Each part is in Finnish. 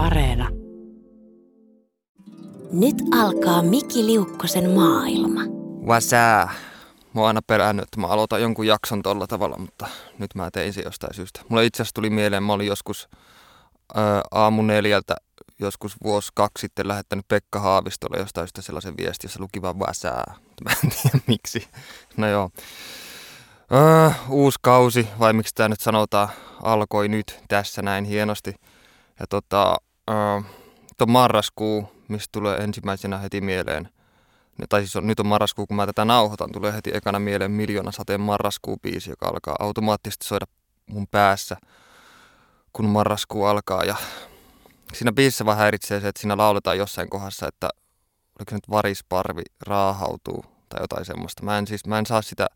Areena. Nyt alkaa Miki Liukkosen maailma. Väsää. Mä oon aina pelännyt, että mä aloitan jonkun jakson tolla tavalla, mutta nyt mä tein se jostain syystä. Mulle itse asiassa tuli mieleen, mä olin joskus ää, aamu neljältä, joskus vuosi kaksi sitten lähettänyt Pekka Haavistolle jostain syystä sellaisen viestin, jossa luki vaan väsää. Mä en tiedä miksi. No joo. Öö, uusi kausi, vai miksi tämä nyt sanotaan, alkoi nyt tässä näin hienosti. Ja tota, öö, on marraskuu, mistä tulee ensimmäisenä heti mieleen. Tai siis on, nyt on marraskuu, kun mä tätä nauhoitan, tulee heti ekana mieleen Miljoona sateen marraskuu-biisi, joka alkaa automaattisesti soida mun päässä, kun marraskuu alkaa. Ja siinä biisissä vähän häiritsee se, että siinä lauletaan jossain kohdassa, että oliko se nyt varisparvi raahautuu tai jotain semmoista. Mä en siis, mä en saa sitä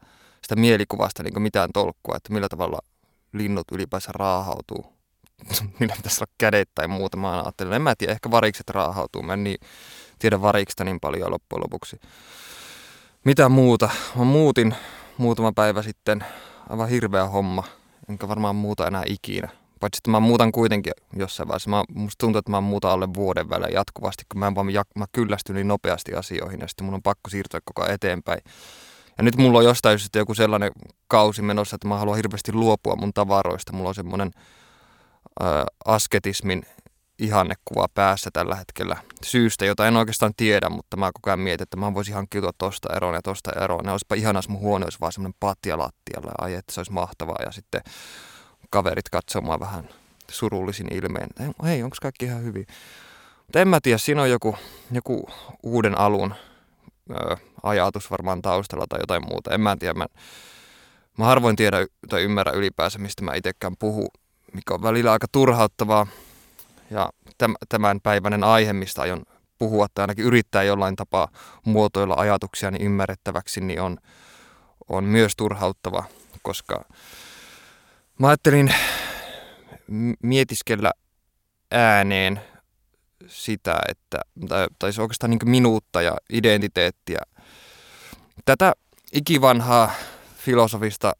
sitä mielikuvasta niin mitään tolkkua, että millä tavalla linnut ylipäänsä raahautuu. millä pitäisi olla kädet tai muuta. Mä ajattelen, en mä tiedä, ehkä varikset raahautuu. Mä en niin, tiedä variksista niin paljon loppujen lopuksi. Mitä muuta? Mä muutin muutama päivä sitten. Aivan hirveä homma. Enkä varmaan muuta enää ikinä. Paitsi että mä muutan kuitenkin jossain vaiheessa. Mä, musta tuntuu, että mä muutan alle vuoden välein jatkuvasti, kun mä, en vaan, mä kyllästyn niin nopeasti asioihin ja sitten mun on pakko siirtyä koko ajan eteenpäin. Ja nyt mulla on jostain sitten joku sellainen kausi menossa, että mä haluan hirveästi luopua mun tavaroista. Mulla on semmoinen asketismin ihannekuva päässä tällä hetkellä syystä, jota en oikeastaan tiedä, mutta mä koko ajan mietin, että mä voisin hankkiutua tosta eroon ja tosta eroon. Ja olisipa ihanaa, jos mun huone olisi vaan semmoinen patja lattialla. Ai, että se olisi mahtavaa. Ja sitten kaverit katsomaan vähän surullisin ilmeen. Hei, onko kaikki ihan hyvin? Mutta en mä tiedä, siinä on joku, joku uuden alun ö, ajatus varmaan taustalla tai jotain muuta. En mä tiedä. Mä, mä harvoin tiedä tai ymmärrä ylipäänsä, mistä mä itsekään puhu, mikä on välillä aika turhauttavaa. Ja tämän päiväinen aihe, mistä aion puhua tai ainakin yrittää jollain tapaa muotoilla ajatuksia niin ymmärrettäväksi, niin on, on myös turhauttava, koska mä ajattelin mietiskellä ääneen sitä, että, tai, se oikeastaan niin minuutta ja identiteettiä. Tätä ikivanhaa filosofista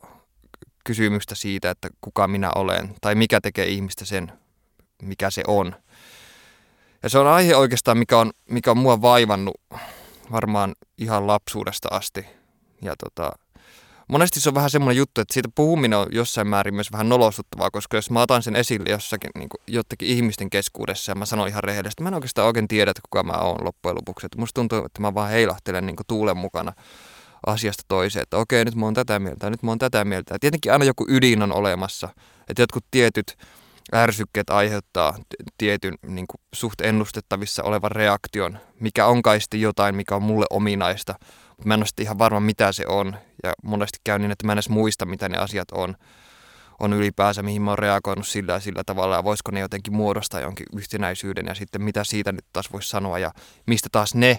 kysymystä siitä, että kuka minä olen, tai mikä tekee ihmistä sen, mikä se on. Ja se on aihe oikeastaan, mikä on, mikä on mua vaivannut varmaan ihan lapsuudesta asti. Ja tota, monesti se on vähän semmoinen juttu, että siitä puhuminen on jossain määrin myös vähän nolostuttavaa, koska jos mä otan sen esille jossakin niin jottakin ihmisten keskuudessa ja mä sanon ihan rehellisesti, mä en oikeastaan oikein tiedä, että kuka mä oon loppujen lopuksi. Että musta tuntuu, että mä vaan heilahtelen niin tuulen mukana asiasta toiseen, että okei, nyt mä oon tätä mieltä, nyt mä oon tätä mieltä. Ja tietenkin aina joku ydin on olemassa, että jotkut tietyt ärsykkeet aiheuttaa tietyn niin kuin, suht ennustettavissa olevan reaktion, mikä on kai sitten jotain, mikä on mulle ominaista – Mä en ole ihan varma, mitä se on. Ja monesti käy niin, että mä en edes muista, mitä ne asiat on, on ylipäänsä, mihin mä oon reagoinut sillä ja sillä tavalla. Ja voisiko ne jotenkin muodostaa jonkin yhtenäisyyden ja sitten mitä siitä nyt taas voisi sanoa. Ja mistä taas ne,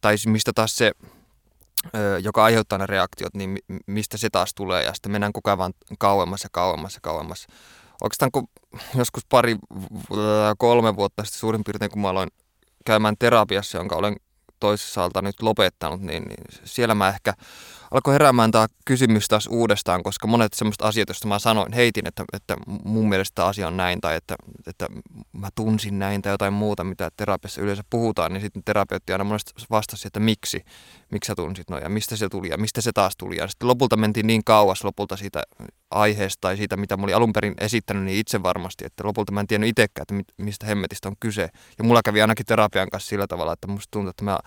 tai mistä taas se, joka aiheuttaa ne reaktiot, niin mistä se taas tulee. Ja sitten mennään koko ajan kauemmas ja kauemmas ja kauemmas. Oikeastaan kun joskus pari, kolme vuotta sitten suurin piirtein, kun mä aloin käymään terapiassa, jonka olen toisessa alta nyt lopettanut, niin, niin siellä mä ehkä alkoi heräämään tämä kysymys taas uudestaan, koska monet semmoista asiat, joista mä sanoin, heitin, että, että mun mielestä tämä asia on näin tai että, että mä tunsin näin tai jotain muuta, mitä terapiassa yleensä puhutaan, niin sitten terapeutti aina monesti vastasi, että miksi, miksi sä tunsit noin ja mistä se tuli ja mistä se taas tuli. Ja sitten lopulta mentiin niin kauas lopulta siitä aiheesta tai siitä, mitä mä olin alun perin esittänyt niin itse varmasti, että lopulta mä en tiennyt itsekään, että mistä hemmetistä on kyse. Ja mulla kävi ainakin terapian kanssa sillä tavalla, että musta tuntuu, että mä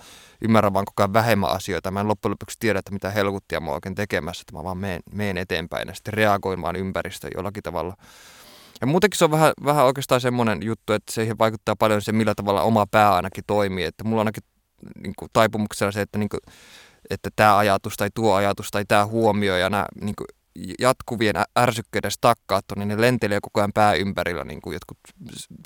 ymmärrän vaan koko ajan vähemmän asioita. Mä en loppujen lopuksi tiedä, että mitä helkuttia mä oon oikein tekemässä, että mä vaan meen, meen eteenpäin ja sitten reagoin vaan ympäristöön jollakin tavalla. Ja muutenkin se on vähän, vähän oikeastaan semmoinen juttu, että siihen vaikuttaa paljon se, millä tavalla oma pää ainakin toimii. Että mulla ainakin niin kuin, taipumuksena se, että, niin kuin, että tämä ajatus tai tuo ajatus tai tämä huomio ja nämä niin kuin, jatkuvien ärsykkeiden stakkaatto, niin ne lentelee koko ajan pää ympärillä, niin kuin jotkut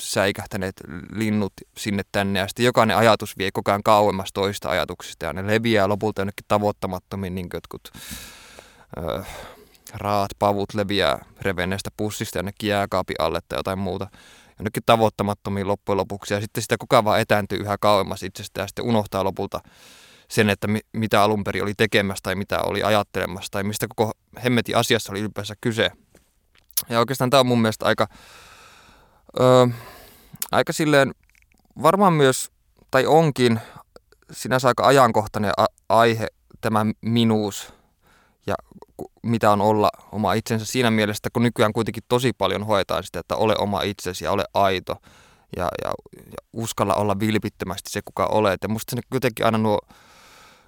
säikähtäneet linnut sinne tänne, ja sitten jokainen ajatus vie koko ajan kauemmas toista ajatuksista, ja ne leviää lopulta jonnekin tavoittamattomiin, niin kuin jotkut ö, raat pavut leviää revenneestä pussista jonnekin jääkaapin alle tai jotain muuta, jonnekin tavoittamattomiin loppujen lopuksi, ja sitten sitä koko ajan vaan etääntyy yhä kauemmas itsestään, ja sitten unohtaa lopulta sen, että mi- mitä alun perin oli tekemässä tai mitä oli ajattelemassa tai mistä koko hemmetin asiassa oli ylipäänsä kyse. Ja oikeastaan tämä on mun mielestä aika, öö, aika silleen varmaan myös, tai onkin sinänsä aika ajankohtainen a- aihe tämä minuus ja mitä on olla oma itsensä siinä mielessä, kun nykyään kuitenkin tosi paljon hoetaan sitä, että ole oma itsesi ja ole aito ja, ja, ja uskalla olla vilpittömästi se, kuka olet. Ja musta se jotenkin aina nuo,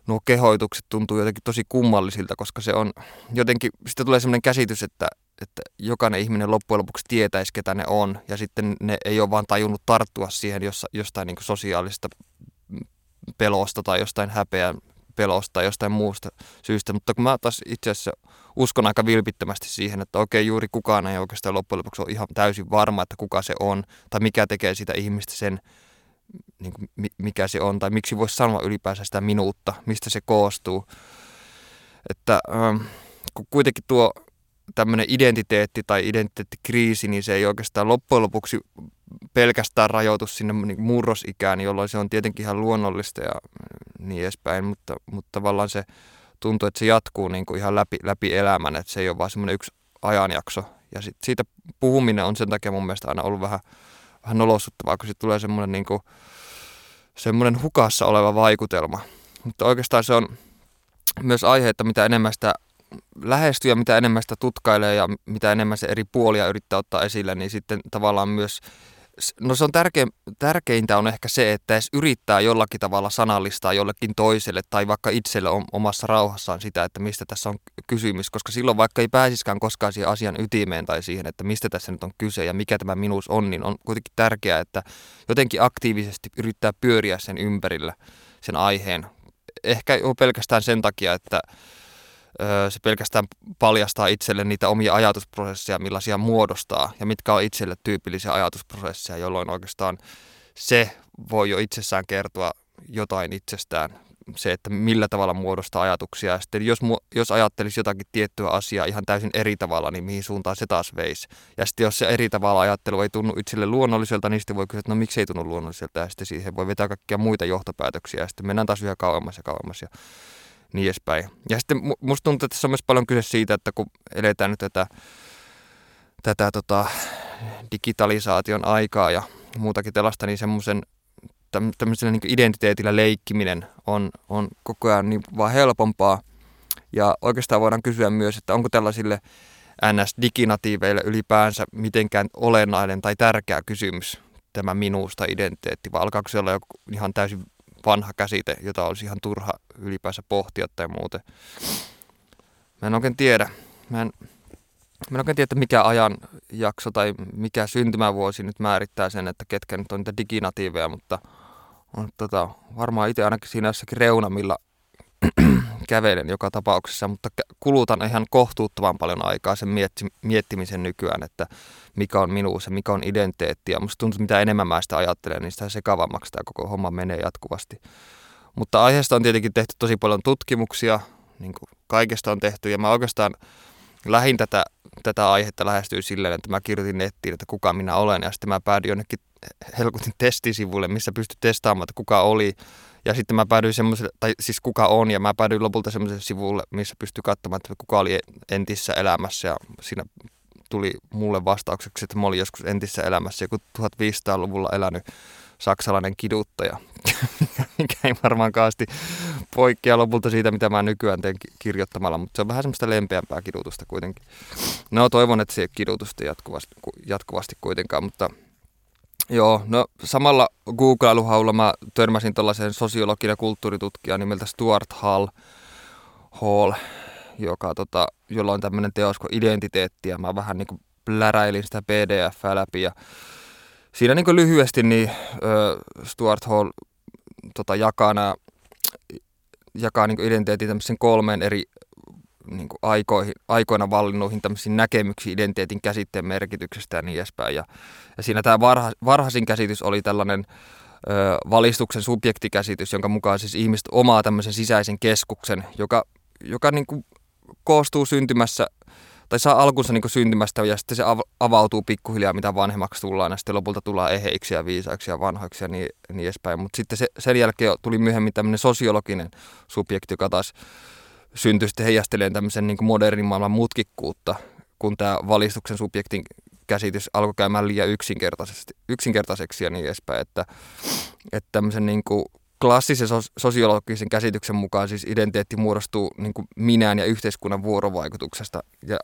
nuo kehoitukset tuntuu jotenkin tosi kummallisilta, koska se on jotenkin, sitten tulee sellainen käsitys, että, että jokainen ihminen loppujen lopuksi tietäisi, ketä ne on, ja sitten ne ei ole vaan tajunnut tarttua siihen jostain niin sosiaalista pelosta tai jostain häpeän pelosta tai jostain muusta syystä, mutta kun mä taas itse asiassa uskon aika vilpittömästi siihen, että okei, juuri kukaan ei oikeastaan loppujen lopuksi ole ihan täysin varma, että kuka se on, tai mikä tekee sitä ihmistä sen, niin kuin, mikä se on, tai miksi voisi sanoa ylipäänsä sitä minuutta, mistä se koostuu. Että ähm, kun kuitenkin tuo tämmöinen identiteetti tai identiteettikriisi, niin se ei oikeastaan loppujen lopuksi pelkästään rajoitus sinne niin murrosikään, jolloin se on tietenkin ihan luonnollista ja niin edespäin, mutta, mutta tavallaan se tuntuu, että se jatkuu niin kuin ihan läpi, läpi elämän, että se ei ole vaan semmoinen yksi ajanjakso. Ja sit siitä puhuminen on sen takia mun mielestä aina ollut vähän, vähän nolosuttavaa, kun se tulee semmoinen, niin kuin, semmoinen hukassa oleva vaikutelma. Mutta oikeastaan se on myös aihe, että mitä enemmän sitä lähestyy ja mitä enemmän sitä tutkailee ja mitä enemmän se eri puolia yrittää ottaa esille, niin sitten tavallaan myös no se on tärkein, tärkeintä on ehkä se, että edes yrittää jollakin tavalla sanallistaa jollekin toiselle tai vaikka itselle omassa rauhassaan sitä, että mistä tässä on kysymys, koska silloin vaikka ei pääsiskään koskaan siihen asian ytimeen tai siihen, että mistä tässä nyt on kyse ja mikä tämä minuus on, niin on kuitenkin tärkeää, että jotenkin aktiivisesti yrittää pyöriä sen ympärillä, sen aiheen. Ehkä jo pelkästään sen takia, että se pelkästään paljastaa itselle niitä omia ajatusprosesseja, millaisia muodostaa ja mitkä on itselle tyypillisiä ajatusprosesseja, jolloin oikeastaan se voi jo itsessään kertoa jotain itsestään, se, että millä tavalla muodostaa ajatuksia. Ja sitten jos, jos ajattelisi jotakin tiettyä asiaa ihan täysin eri tavalla, niin mihin suuntaan se taas veisi. Ja sitten jos se eri tavalla ajattelu ei tunnu itselle luonnolliselta, niin sitten voi kysyä, että no miksi ei tunnu luonnolliselta. Ja sitten siihen voi vetää kaikkia muita johtopäätöksiä ja sitten mennään taas yhä kauemmas ja kauemmas. Ja niin edespäin. Ja sitten musta tuntuu, että tässä on myös paljon kyse siitä, että kun eletään nyt tätä, tätä tota, digitalisaation aikaa ja muutakin tällaista, niin semmoisen tämmöisellä niin identiteetillä leikkiminen on, on koko ajan niin vaan helpompaa. Ja oikeastaan voidaan kysyä myös, että onko tällaisille NS-diginatiiveille ylipäänsä mitenkään olennainen tai tärkeä kysymys tämä minuusta identiteetti, vai alkaako se olla joku ihan täysin vanha käsite, jota olisi ihan turha ylipäänsä pohtia tai muuten. Mä en oikein tiedä. Mä en, mä en oikein tiedä, mikä ajanjakso tai mikä syntymävuosi nyt määrittää sen, että ketkä nyt on niitä diginatiiveja, mutta on tota, varmaan itse ainakin siinä jossakin reunamilla kävelen joka tapauksessa, mutta kulutan ihan kohtuuttoman paljon aikaa sen mietti, miettimisen nykyään, että mikä on minuus ja mikä on identiteetti. Ja musta tuntuu, että mitä enemmän mä sitä ajattelen, niin sitä sekavammaksi tämä koko homma menee jatkuvasti. Mutta aiheesta on tietenkin tehty tosi paljon tutkimuksia, niin kuin kaikesta on tehty, ja mä oikeastaan lähin tätä, tätä aihetta lähestyy silleen, että mä kirjoitin nettiin, että kuka minä olen, ja sitten mä päädyin jonnekin helkutin testisivuille, missä pystyi testaamaan, että kuka oli, ja sitten mä päädyin semmoiselle, tai siis kuka on, ja mä päädyin lopulta semmoiselle sivulle, missä pystyy katsomaan, että kuka oli entisessä elämässä, ja siinä tuli mulle vastaukseksi, että mä olin joskus entisessä elämässä joku 1500-luvulla elänyt saksalainen kiduttaja, mikä ei varmaan kaasti poikkea lopulta siitä, mitä mä nykyään teen kirjoittamalla, mutta se on vähän semmoista lempeämpää kidutusta kuitenkin. No toivon, että se ei kidutusta jatkuvasti, jatkuvasti kuitenkaan, mutta Joo, no samalla googlailuhaulla mä törmäsin tällaiseen sosiologin ja kulttuuritutkijan nimeltä Stuart Hall, Hall joka, tota, jolla on tämmöinen teos kuin identiteetti, ja mä vähän niin kuin pläräilin sitä pdf läpi, ja siinä niin kuin lyhyesti niin Stuart Hall tota, jakaa, nämä, jakaa niin identiteetin tämmöisen kolmeen eri niin aikoihin, aikoina vallinnuihin tämmöisiin näkemyksiin identiteetin käsitteen merkityksestä ja niin edespäin. Ja, ja siinä tämä varha, varhaisin käsitys oli tällainen ö, valistuksen subjektikäsitys, jonka mukaan siis ihmiset omaa tämmöisen sisäisen keskuksen, joka, joka niin kuin koostuu syntymässä tai saa alkunsa niin syntymästä ja sitten se avautuu pikkuhiljaa, mitä vanhemmaksi tullaan ja sitten lopulta tullaan eheiksi ja viisaiksi ja vanhoiksi ja niin, niin edespäin. Mutta sitten se, sen jälkeen tuli myöhemmin tämmöinen sosiologinen subjekti, joka taas syntyi sitten heijasteleen tämmöisen niin modernin maailman mutkikkuutta, kun tämä valistuksen subjektin käsitys alkoi käymään liian yksinkertaisesti, yksinkertaiseksi ja niin edespäin, että, että tämmöisen niin kuin klassisen sosiologisen käsityksen mukaan siis identiteetti muodostuu niin kuin minään ja yhteiskunnan vuorovaikutuksesta. Ja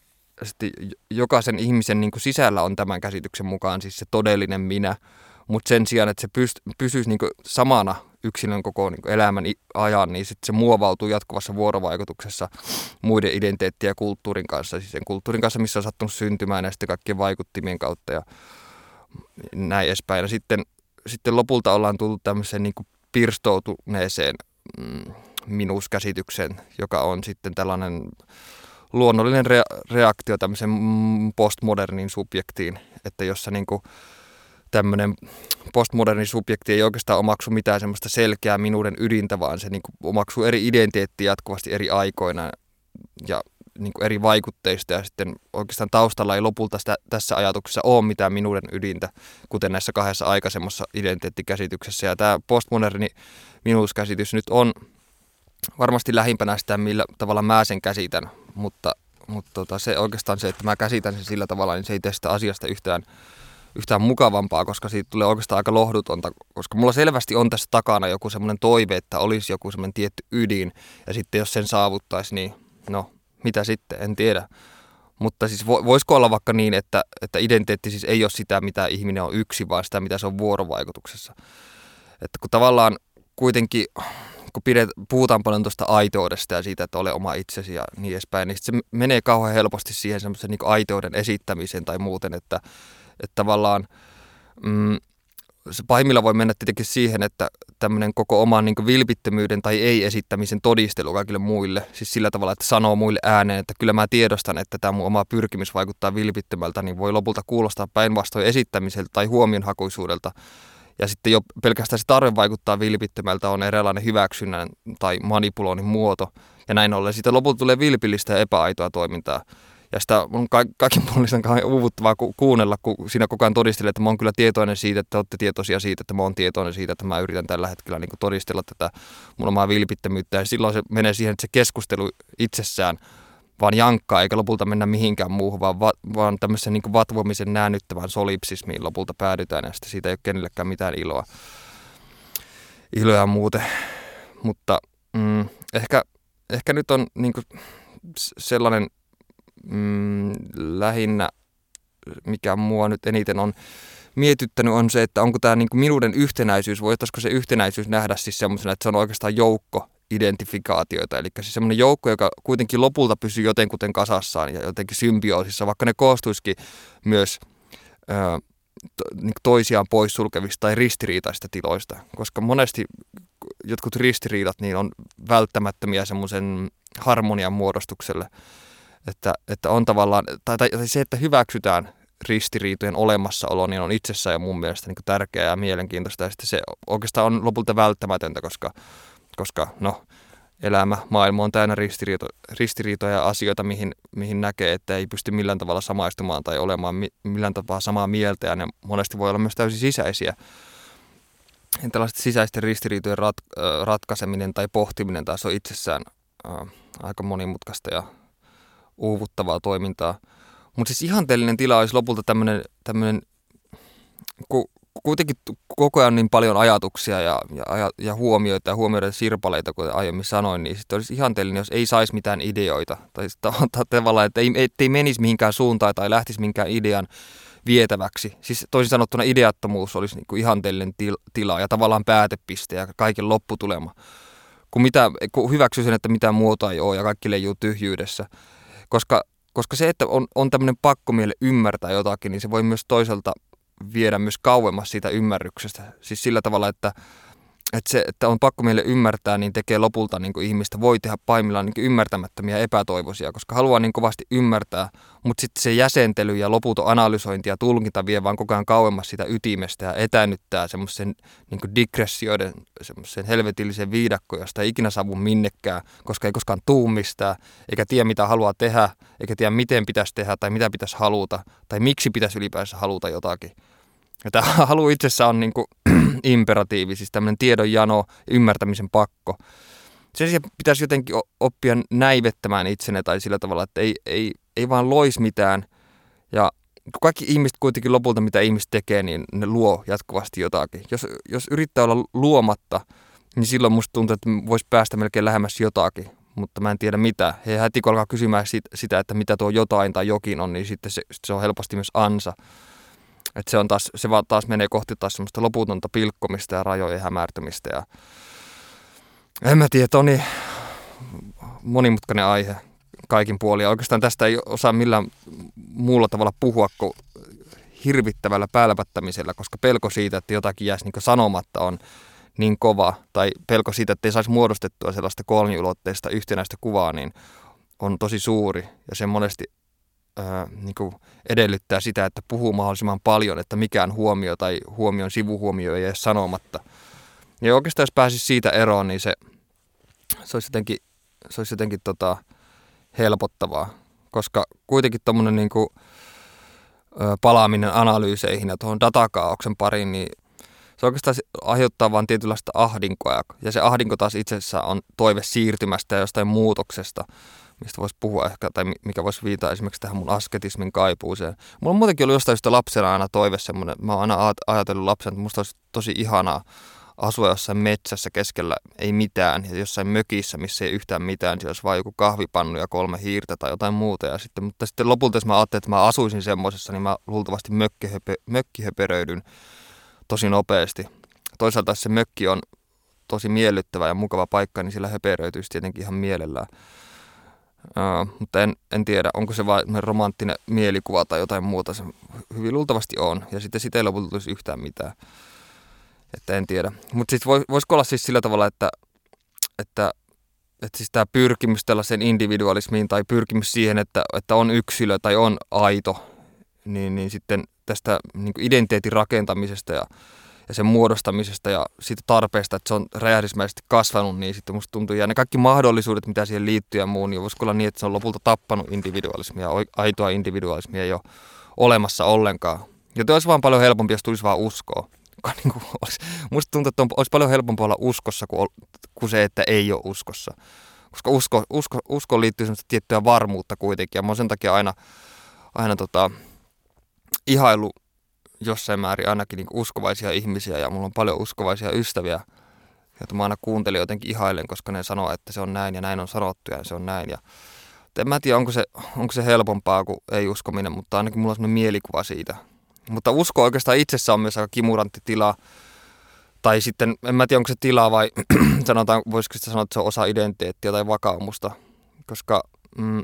sitten jokaisen ihmisen niin kuin sisällä on tämän käsityksen mukaan siis se todellinen minä, mutta sen sijaan, että se pyst, pysyisi niin samana yksilön koko niin elämän ajan, niin sit se muovautuu jatkuvassa vuorovaikutuksessa muiden identiteettien ja kulttuurin kanssa. Siis sen kulttuurin kanssa, missä on sattunut syntymään ja sitten kaikkien vaikuttimien kautta ja näin edespäin. Ja sitten, sitten lopulta ollaan tullut tämmöiseen niin pirstoutuneeseen mm, minuuskäsitykseen, joka on sitten tällainen luonnollinen rea- reaktio tämmöiseen postmodernin subjektiin, että jossa niin kuin tämmöinen postmoderni subjekti ei oikeastaan omaksu mitään semmoista selkeää minuuden ydintä, vaan se niin kuin omaksuu eri identiteettiä jatkuvasti eri aikoina ja niin kuin eri vaikutteista ja sitten oikeastaan taustalla ei lopulta sitä, tässä ajatuksessa ole mitään minuuden ydintä, kuten näissä kahdessa aikaisemmassa identiteettikäsityksessä. Ja tämä postmoderni minuuskäsitys nyt on varmasti lähimpänä sitä, millä tavalla mä sen käsitän, mutta, mutta tota, se oikeastaan se, että mä käsitän sen sillä tavalla, niin se ei tee sitä asiasta yhtään yhtään mukavampaa, koska siitä tulee oikeastaan aika lohdutonta, koska mulla selvästi on tässä takana joku semmoinen toive, että olisi joku semmoinen tietty ydin, ja sitten jos sen saavuttaisi, niin no, mitä sitten, en tiedä. Mutta siis voisiko olla vaikka niin, että, että identiteetti siis ei ole sitä, mitä ihminen on yksi, vaan sitä, mitä se on vuorovaikutuksessa. Että kun tavallaan kuitenkin, kun pidet, puhutaan paljon tuosta aitoudesta ja siitä, että ole oma itsesi ja niin edespäin, niin se menee kauhean helposti siihen semmoisen niin aitouden esittämiseen tai muuten, että, että tavallaan mm, se pahimmilla voi mennä tietenkin siihen, että tämmöinen koko oman niin vilpittömyyden tai ei-esittämisen todistelu kaikille muille, siis sillä tavalla, että sanoo muille ääneen, että kyllä mä tiedostan, että tämä mun oma pyrkimys vaikuttaa vilpittömältä, niin voi lopulta kuulostaa päinvastoin esittämiseltä tai huomionhakuisuudelta. Ja sitten jo pelkästään se tarve vaikuttaa vilpittömältä on eräänlainen hyväksynnän tai manipuloinnin muoto. Ja näin ollen sitten lopulta tulee vilpillistä ja epäaitoa toimintaa. Ja sitä on ka- kaikin puolin uuvuttavaa ku- kuunnella, kun siinä koko ajan todistelee, että mä oon kyllä tietoinen siitä, että olette tietoisia siitä, että mä oon tietoinen siitä, että mä yritän tällä hetkellä niin todistella tätä mun omaa vilpittömyyttä. Ja silloin se menee siihen, että se keskustelu itsessään vaan jankkaa, eikä lopulta mennä mihinkään muuhun, vaan, va- vaan tämmöisen niin vatvomisen näännyttävän solipsismiin lopulta päädytään, ja sitten siitä ei ole kenellekään mitään iloa. Iloa muuten. Mutta mm, ehkä, ehkä nyt on niin sellainen mm, lähinnä, mikä mua nyt eniten on mietittänyt, on se, että onko tämä niin minuuden yhtenäisyys, voitaisiko se yhtenäisyys nähdä siis semmoisena, että se on oikeastaan joukko identifikaatioita, eli siis semmoinen joukko, joka kuitenkin lopulta pysyy jotenkuten kasassaan ja jotenkin symbioosissa, vaikka ne koostuisikin myös ö, to, niin toisiaan poissulkevista tai ristiriitaista tiloista, koska monesti jotkut ristiriidat niin on välttämättömiä semmoisen harmonian muodostukselle että, että on tavallaan, tai, tai se, että hyväksytään ristiriitojen olemassaolo, niin on itsessään jo mun mielestä niin tärkeää ja mielenkiintoista. Ja sitten se oikeastaan on lopulta välttämätöntä, koska, koska no, elämä, maailma on täynnä ristiriito, ristiriitoja ja asioita, mihin, mihin näkee, että ei pysty millään tavalla samaistumaan tai olemaan mi, millään tapaa samaa mieltä, ja ne monesti voi olla myös täysin sisäisiä. Ja tällaiset sisäisten ristiriitojen rat, ratkaiseminen tai pohtiminen taas on itsessään äh, aika monimutkaista ja uuvuttavaa toimintaa. Mutta siis ihanteellinen tila olisi lopulta tämmöinen, tämmöinen ku, kuitenkin koko ajan niin paljon ajatuksia ja, ja, ja huomioita ja huomioita sirpaleita, kuten aiemmin sanoin, niin sitten olisi ihanteellinen, jos ei saisi mitään ideoita. Tai tavallaan, että ei, ettei menisi mihinkään suuntaan tai lähtisi minkään idean vietäväksi. Siis toisin sanottuna ideattomuus olisi niin kuin ihanteellinen til, tila ja tavallaan päätepiste ja kaiken lopputulema. Kun, mitä, kun hyväksyy sen, että mitään muotoa ei ole ja kaikki leijuu tyhjyydessä. Koska, koska se, että on, on tämmöinen pakkomielle ymmärtää jotakin, niin se voi myös toisaalta viedä myös kauemmas siitä ymmärryksestä. Siis sillä tavalla, että että se, että on pakko meille ymmärtää, niin tekee lopulta niin ihmistä, voi tehdä paimillaan niin ymmärtämättömiä epätoivoisia, koska haluaa niin kovasti ymmärtää, mutta sitten se jäsentely ja loputon analysointi ja tulkinta vie vaan koko ajan kauemmas sitä ytimestä ja etänyttää semmoisen niin digressioiden, semmoisen helvetillisen viidakko, josta ei ikinä saavu minnekään, koska ei koskaan tuu mistään, eikä tiedä mitä haluaa tehdä, eikä tiedä miten pitäisi tehdä tai mitä pitäisi haluta, tai miksi pitäisi ylipäänsä haluta jotakin. Ja tämä halu itsessä on niin kuin imperatiivi, siis tämmöinen tiedonjano, ymmärtämisen pakko. Sen sijaan pitäisi jotenkin oppia näivettämään itsenne tai sillä tavalla, että ei, ei, ei vaan lois mitään ja, kaikki ihmiset kuitenkin lopulta, mitä ihmiset tekee, niin ne luo jatkuvasti jotakin. Jos, jos yrittää olla luomatta, niin silloin musta tuntuu, että voisi päästä melkein lähemmäs jotakin, mutta mä en tiedä mitä. He heti kun alkaa kysymään sit, sitä, että mitä tuo jotain tai jokin on, niin sitten se, se on helposti myös ansa. Että se, on taas, se vaan taas menee kohti taas semmoista loputonta pilkkomista ja rajojen hämärtymistä. Ja en mä tiedä, Toni, monimutkainen aihe kaikin puolin. Ja oikeastaan tästä ei osaa millään muulla tavalla puhua kuin hirvittävällä pälpättämisellä, koska pelko siitä, että jotakin jäisi niin sanomatta on niin kova, tai pelko siitä, että ei saisi muodostettua sellaista kolmiulotteista yhtenäistä kuvaa, niin on tosi suuri. Ja se monesti ää, niin kuin edellyttää sitä, että puhuu mahdollisimman paljon, että mikään huomio tai huomion sivuhuomio ei edes sanomatta. Ja oikeastaan jos pääsisi siitä eroon, niin se, se olisi jotenkin, se olisi jotenkin tota, helpottavaa, koska kuitenkin tuommoinen niin kuin, palaaminen analyyseihin ja tuohon datakaauksen pariin, niin se oikeastaan aiheuttaa vain tietynlaista ahdinkoa. Ja se ahdinko taas itsessään on toive siirtymästä ja jostain muutoksesta, mistä voisi puhua ehkä, tai mikä voisi viitata esimerkiksi tähän mun asketismin kaipuuseen. Mulla on muutenkin ollut jostain syystä lapsena aina toive semmoinen, mä oon aina ajatellut lapsen, että musta olisi tosi ihanaa asua jossain metsässä keskellä ei mitään ja jossain mökissä, missä ei yhtään mitään, siellä olisi vain joku kahvipannu ja kolme hiirtä tai jotain muuta. Ja sitten, mutta sitten lopulta, jos mä ajattelin, että mä asuisin semmoisessa, niin mä luultavasti mökkihöpö, mökkihöperöidyn tosi nopeasti. Toisaalta se mökki on tosi miellyttävä ja mukava paikka, niin sillä höperöityisi tietenkin ihan mielellään. Uh, mutta en, en tiedä, onko se vain romanttinen mielikuva tai jotain muuta. Se hyvin luultavasti on. Ja sitten sitä ei lopulta tulisi yhtään mitään. Että en tiedä. Mutta sitten vois, voisiko olla siis sillä tavalla, että, että, että siis tämä pyrkimys tällaiseen individualismiin tai pyrkimys siihen, että, että on yksilö tai on aito, niin, niin sitten tästä niin identiteetin rakentamisesta ja, ja sen muodostamisesta ja siitä tarpeesta, että se on räjähdysmäisesti kasvanut, niin sitten musta tuntuu, ja ne kaikki mahdollisuudet, mitä siihen liittyy ja muu, niin voisiko olla niin, että se on lopulta tappanut individualismia, aitoa individualismia ole olemassa ollenkaan. Joten olisi vaan paljon helpompi, jos tulisi vaan uskoa. Niin kuin olisi, musta tuntuu, että on, olisi paljon helpompi olla uskossa kuin, kuin se, että ei ole uskossa. Koska usko, usko, usko liittyy semmoista tiettyä varmuutta kuitenkin, ja mä oon sen takia aina, aina tota, ihailu jossain määrin ainakin niin uskovaisia ihmisiä ja mulla on paljon uskovaisia ystäviä, joita mä aina kuuntelin jotenkin ihailen, koska ne sanoo, että se on näin ja näin on sanottu ja se on näin. Ja en mä tiedä, onko se, onko se helpompaa kuin ei-uskominen, mutta ainakin mulla on sellainen mielikuva siitä. Mutta usko oikeastaan itsessä on myös aika kimurantti tila. Tai sitten, en mä tiedä, onko se tila vai sanotaan, voisiko sitä sanoa, että se on osa identiteettiä tai vakaumusta. Koska mm,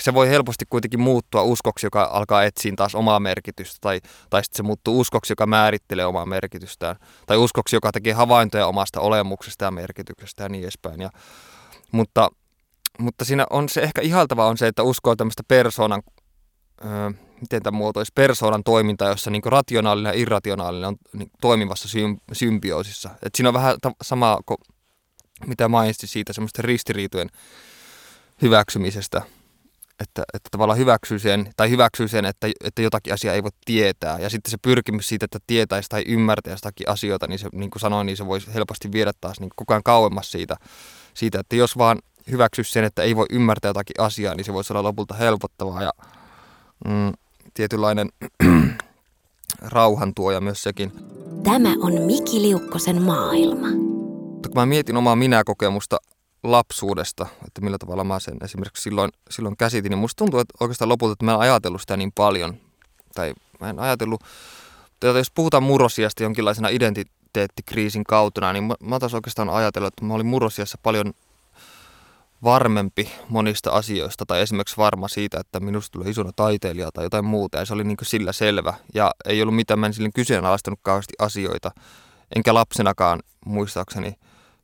se voi helposti kuitenkin muuttua uskoksi, joka alkaa etsiä taas omaa merkitystä, tai, tai sitten se muuttuu uskoksi, joka määrittelee omaa merkitystään, tai uskoksi, joka tekee havaintoja omasta olemuksesta ja merkityksestä ja niin edespäin. Ja, mutta, mutta siinä on se ehkä ihaltava on se, että uskoo tämmöistä persoonan, öö, miten tämä muotoisi, persoonan toimintaa, jossa niin rationaalinen ja irrationaalinen on niin toimivassa symbioosissa. Et siinä on vähän ta- samaa kuin mitä mainitsin siitä semmoisten ristiriitojen hyväksymisestä – että, että tavallaan hyväksyy sen, tai hyväksyy sen, että, että jotakin asiaa ei voi tietää. Ja sitten se pyrkimys siitä, että tietäisi tai ymmärtäisi jotakin asioita, niin se, niin kuin sanoin, niin se voisi helposti viedä taas niin koko ajan kauemmas siitä, siitä, että jos vaan hyväksyisi sen, että ei voi ymmärtää jotakin asiaa, niin se voisi olla lopulta helpottavaa ja mm, tietynlainen rauhantuoja myös sekin. Tämä on Miki Liukkosen maailma. Kun mä mietin omaa minä-kokemusta lapsuudesta, että millä tavalla mä sen esimerkiksi silloin, silloin käsitin. niin musta tuntuu, että oikeastaan lopulta, että mä en ajatellut sitä niin paljon. Tai mä en ajatellut, että jos puhutaan murrosiasta jonkinlaisena identiteettikriisin kautena, niin mä, mä taas oikeastaan ajatellut, että mä olin murrosiassa paljon varmempi monista asioista, tai esimerkiksi varma siitä, että minusta tulee isona taiteilija tai jotain muuta, ja se oli niin sillä selvä. Ja ei ollut mitään, mä en silleen kyseenalaistanut kauheasti asioita, enkä lapsenakaan muistaakseni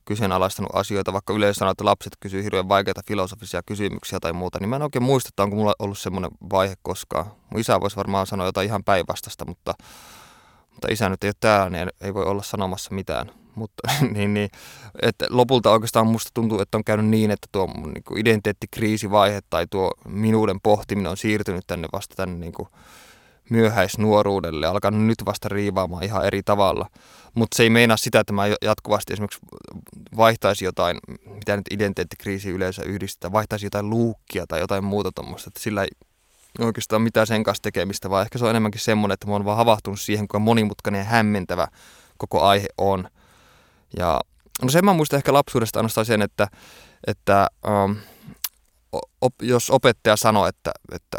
kyseenalaistanut asioita, vaikka yleensä sanoo, että lapset kysyy hirveän vaikeita filosofisia kysymyksiä tai muuta, niin mä en oikein muista, että onko mulla ollut semmoinen vaihe koskaan. Mun isä voisi varmaan sanoa jotain ihan päinvastasta, mutta, mutta isä nyt ei ole täällä, niin ei voi olla sanomassa mitään. Mutta niin, niin, että lopulta oikeastaan musta tuntuu, että on käynyt niin, että tuo niin identiteettikriisivaihe tai tuo minuuden pohtiminen on siirtynyt tänne vasta tänne niin kuin, myöhäisnuoruudelle, alkanut nyt vasta riivaamaan ihan eri tavalla. Mutta se ei meinaa sitä, että mä jatkuvasti esimerkiksi vaihtaisi jotain, mitä nyt identiteettikriisi yleensä yhdistetään, vaihtaisi jotain luukkia tai jotain muuta tuommoista, sillä ei oikeastaan mitään sen kanssa tekemistä, vaan ehkä se on enemmänkin semmoinen, että mä oon vaan havahtunut siihen, kuinka monimutkainen ja hämmentävä koko aihe on. Ja no sen mä muistan ehkä lapsuudesta ainoastaan sen, että, että um, op, jos opettaja sanoo, että, että,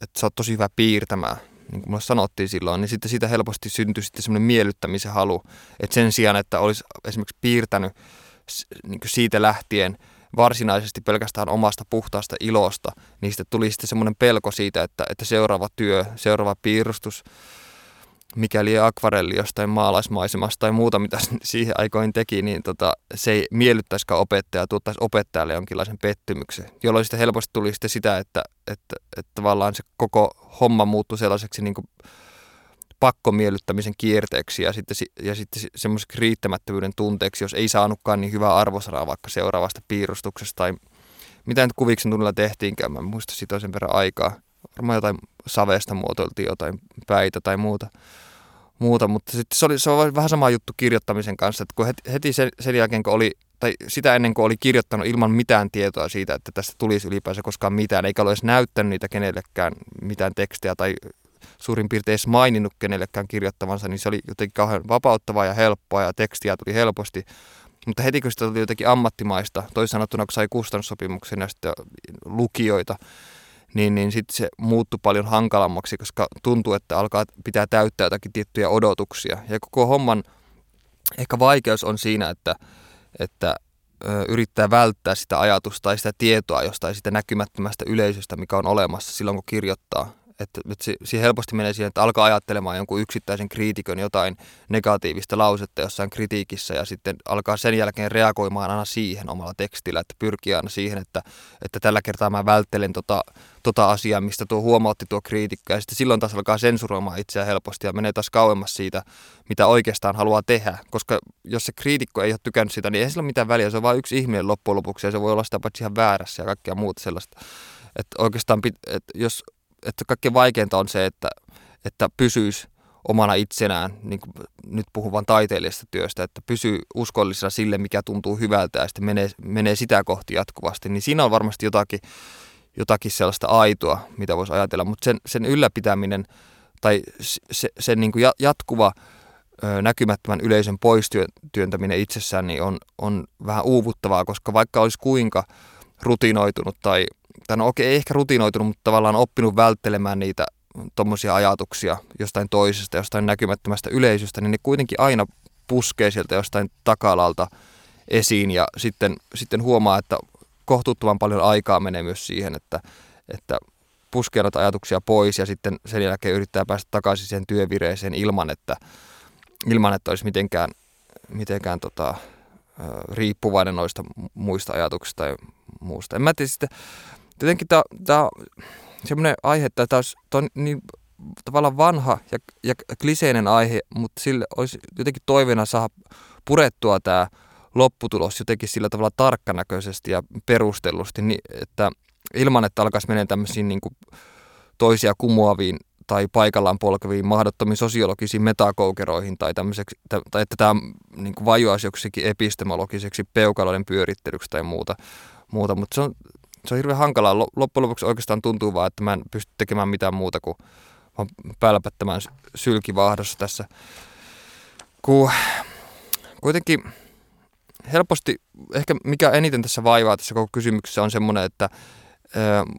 että sä oot tosi hyvä piirtämään, niin kuin mulle sanottiin silloin, niin sitten siitä helposti syntyi sitten semmoinen miellyttämisen halu, että sen sijaan, että olisi esimerkiksi piirtänyt niin kuin siitä lähtien varsinaisesti pelkästään omasta puhtaasta ilosta, niin sitten tuli sitten semmoinen pelko siitä, että, että seuraava työ, seuraava piirustus, mikäli akvarelli jostain maalaismaisemasta tai muuta, mitä siihen aikoin teki, niin tota, se ei miellyttäisikaan opettajaa, tuottaisi opettajalle jonkinlaisen pettymyksen, jolloin sitten helposti tuli sitten sitä, että, että, että tavallaan se koko homma muuttui sellaiseksi niin pakkomiellyttämisen kierteeksi ja sitten, ja sitten semmoiseksi riittämättömyyden tunteeksi, jos ei saanutkaan niin hyvää arvosanaa vaikka seuraavasta piirustuksesta tai mitä nyt kuviksen tunnilla tehtiinkään, mä muista siitä sen verran aikaa. Varmaan jotain savesta muotoiltiin jotain päitä tai muuta. muuta mutta sitten se, oli, se oli vähän sama juttu kirjoittamisen kanssa, että kun heti, sen, sen jälkeen, kun oli, tai sitä ennen kuin oli kirjoittanut ilman mitään tietoa siitä, että tästä tulisi ylipäänsä koskaan mitään, eikä ole edes näyttänyt niitä kenellekään mitään tekstiä tai suurin piirtein edes maininnut kenellekään kirjoittavansa, niin se oli jotenkin kauhean vapauttavaa ja helppoa ja tekstiä tuli helposti. Mutta heti kun sitä tuli jotenkin ammattimaista, toisin sanottuna kun sai kustannussopimuksen ja sitten lukijoita, niin, niin sitten se muuttui paljon hankalammaksi, koska tuntuu, että alkaa pitää täyttää jotakin tiettyjä odotuksia. Ja koko homman ehkä vaikeus on siinä, että, että ö, yrittää välttää sitä ajatusta tai sitä tietoa jostain sitä näkymättömästä yleisöstä, mikä on olemassa silloin, kun kirjoittaa että, että se, se helposti menee siihen, että alkaa ajattelemaan jonkun yksittäisen kriitikön jotain negatiivista lausetta jossain kritiikissä ja sitten alkaa sen jälkeen reagoimaan aina siihen omalla tekstillä, että pyrkii aina siihen, että, että tällä kertaa mä välttelen tota, tota asiaa, mistä tuo huomautti tuo kriitikko. Ja sitten silloin taas alkaa sensuroimaan itseään helposti ja menee taas kauemmas siitä, mitä oikeastaan haluaa tehdä, koska jos se kriitikko ei ole tykännyt sitä, niin ei sillä ole mitään väliä, se on vain yksi ihminen loppujen lopuksi ja se voi olla sitä paitsi ihan väärässä ja kaikkea muuta sellaista. Että oikeastaan, että jos että kaikkein vaikeinta on se, että, että pysyisi omana itsenään, niin kuin nyt puhun vain taiteellisesta työstä, että pysyy uskollisena sille, mikä tuntuu hyvältä ja sitten menee, menee sitä kohti jatkuvasti, niin siinä on varmasti jotakin, jotakin sellaista aitoa, mitä voisi ajatella, mutta sen, sen ylläpitäminen tai se, sen niin kuin jatkuva näkymättömän yleisön poistyöntäminen itsessään niin on, on vähän uuvuttavaa, koska vaikka olisi kuinka rutinoitunut tai tai no okei, ei ehkä rutinoitunut, mutta tavallaan oppinut välttelemään niitä tuommoisia ajatuksia jostain toisesta, jostain näkymättömästä yleisöstä, niin ne kuitenkin aina puskee sieltä jostain takalalta esiin ja sitten, sitten huomaa, että kohtuuttoman paljon aikaa menee myös siihen, että, että puskee noita ajatuksia pois ja sitten sen jälkeen yrittää päästä takaisin siihen työvireeseen ilman, että, ilman, että olisi mitenkään, mitenkään tota, riippuvainen noista muista ajatuksista tai muusta. En mä tiedä sitten, Tietenkin tämä on semmoinen aihe, että tämä on niin tavallaan vanha ja, ja kliseinen aihe, mutta sille olisi jotenkin toiveena saada purettua tämä lopputulos jotenkin sillä tavalla tarkkanäköisesti ja perustellusti, niin että ilman, että alkaisi mennä tämmöisiin niin kuin toisia kumoaviin tai paikallaan polkeviin mahdottomiin sosiologisiin metakoukeroihin tai, tai että tämä niin vajuaisi joksikin epistemologiseksi peukaloiden pyörittelyksi tai muuta, muuta. mutta se on se on hirveän hankalaa. Loppujen lopuksi oikeastaan tuntuu vaan, että mä en pysty tekemään mitään muuta kuin pälpättämään sylkivahdossa tässä. Kun kuitenkin helposti, ehkä mikä eniten tässä vaivaa tässä koko kysymyksessä on semmoinen, että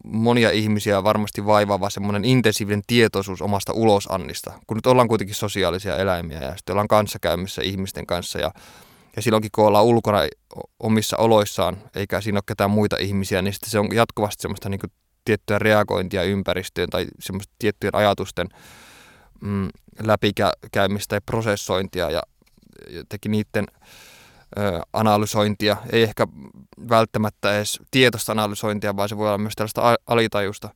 monia ihmisiä varmasti vaivaava semmoinen intensiivinen tietoisuus omasta ulosannista, kun nyt ollaan kuitenkin sosiaalisia eläimiä ja sitten ollaan kanssakäymissä ihmisten kanssa ja ja silloinkin kun ollaan ulkona omissa oloissaan, eikä siinä ole ketään muita ihmisiä, niin sitten se on jatkuvasti semmoista niin kuin tiettyä reagointia ympäristöön tai semmoista tiettyjen ajatusten mm, läpikäymistä ja prosessointia ja jotenkin niiden ö, analysointia. Ei ehkä välttämättä edes tietoista analysointia, vaan se voi olla myös tällaista alitajusta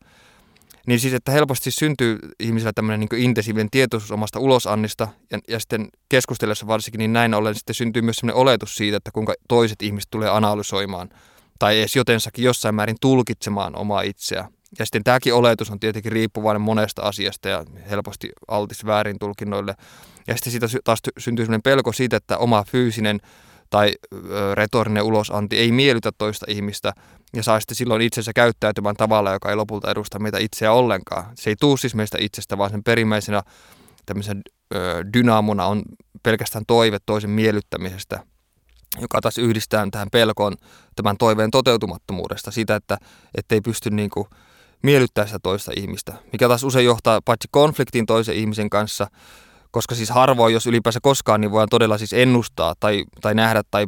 niin siis, että helposti syntyy ihmisillä tämmöinen niin intensiivinen tietoisuus omasta ulosannista ja, ja sitten keskustellessa varsinkin, niin näin ollen sitten syntyy myös sellainen oletus siitä, että kuinka toiset ihmiset tulee analysoimaan tai edes jotensakin jossain määrin tulkitsemaan omaa itseä. Ja sitten tämäkin oletus on tietenkin riippuvainen monesta asiasta ja helposti altis väärin tulkinnoille. Ja sitten siitä taas syntyy sellainen pelko siitä, että oma fyysinen tai retorinen ulosanti ei miellytä toista ihmistä ja saa sitten silloin itsensä käyttäytymään tavalla, joka ei lopulta edusta meitä itseä ollenkaan. Se ei tuu siis meistä itsestä, vaan sen perimmäisenä tämmöisen ö, dynaamona on pelkästään toive toisen miellyttämisestä, joka taas yhdistää tähän pelkoon tämän toiveen toteutumattomuudesta, sitä, että ei pysty niin kuin miellyttää sitä toista ihmistä, mikä taas usein johtaa paitsi konfliktiin toisen ihmisen kanssa, koska siis harvoin, jos ylipäänsä koskaan, niin voidaan todella siis ennustaa tai, tai nähdä tai,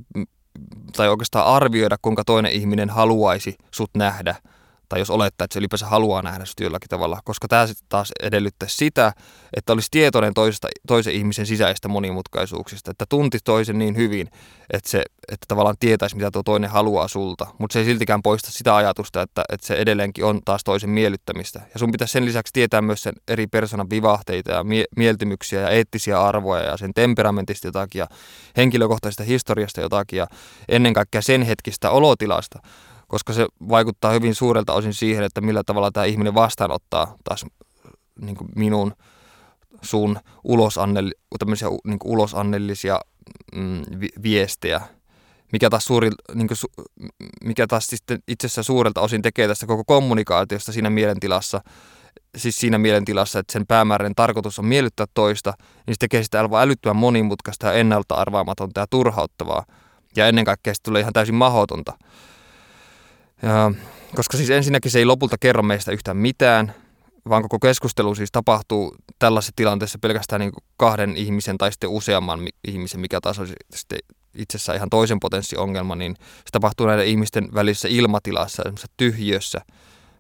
tai oikeastaan arvioida, kuinka toinen ihminen haluaisi sut nähdä – tai jos olettaa, että se ylipäänsä haluaa nähdä sitä jollakin tavalla, koska tämä sitten taas edellyttää sitä, että olisi tietoinen toisesta, toisen ihmisen sisäistä monimutkaisuuksista, että tunti toisen niin hyvin, että, se, että tavallaan tietäisi, mitä tuo toinen haluaa sulta, mutta se ei siltikään poista sitä ajatusta, että, että se edelleenkin on taas toisen miellyttämistä. Ja sun pitäisi sen lisäksi tietää myös sen eri persoonan vivahteita ja mie- mieltymyksiä ja eettisiä arvoja ja sen temperamentista jotakin ja henkilökohtaisesta historiasta jotakin ja ennen kaikkea sen hetkistä olotilasta koska se vaikuttaa hyvin suurelta osin siihen, että millä tavalla tämä ihminen vastaanottaa taas niin kuin minun, sun ulosannelli, tämmöisiä niin kuin ulosannellisia mm, vi, viestejä, mikä taas, suuri, niin kuin, mikä taas sitten itsessään suurelta osin tekee tästä koko kommunikaatiosta siinä mielentilassa, siis siinä mielentilassa, että sen päämääräinen tarkoitus on miellyttää toista, niin se tekee sitä aivan älyttömän monimutkaista ja ennalta arvaamatonta ja turhauttavaa. Ja ennen kaikkea se tulee ihan täysin mahdotonta. Koska siis ensinnäkin se ei lopulta kerro meistä yhtään mitään, vaan koko keskustelu siis tapahtuu tällaisessa tilanteessa pelkästään niin kahden ihmisen tai sitten useamman ihmisen, mikä taas on sitten itsessään ihan toisen potenssiongelma, niin se tapahtuu näiden ihmisten välisessä ilmatilassa, tyhjössä,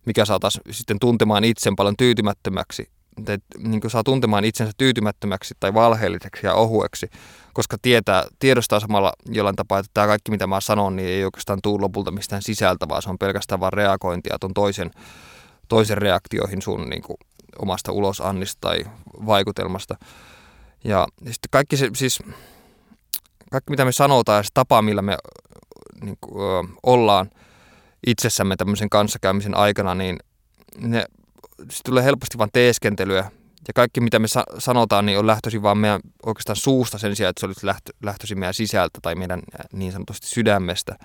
mikä saa taas sitten tuntemaan itsen paljon tyytymättömäksi te, niin saa tuntemaan itsensä tyytymättömäksi tai valheelliseksi ja ohueksi, koska tietää, tiedostaa samalla jollain tapaa, että tämä kaikki mitä mä sanon, niin ei oikeastaan tule lopulta mistään sisältä, vaan se on pelkästään vain reagointia tuon toisen, toisen reaktioihin sun niin kuin, omasta ulosannista tai vaikutelmasta. Ja sitten kaikki se, siis kaikki mitä me sanotaan ja se tapa, millä me niin kuin, ö, ollaan itsessämme tämmöisen kanssakäymisen aikana, niin ne tulee helposti vain teeskentelyä. Ja kaikki, mitä me sa- sanotaan, niin on lähtöisin vaan meidän oikeastaan suusta sen sijaan, että se olisi lähtö- lähtöisin meidän sisältä tai meidän niin sanotusti sydämestä.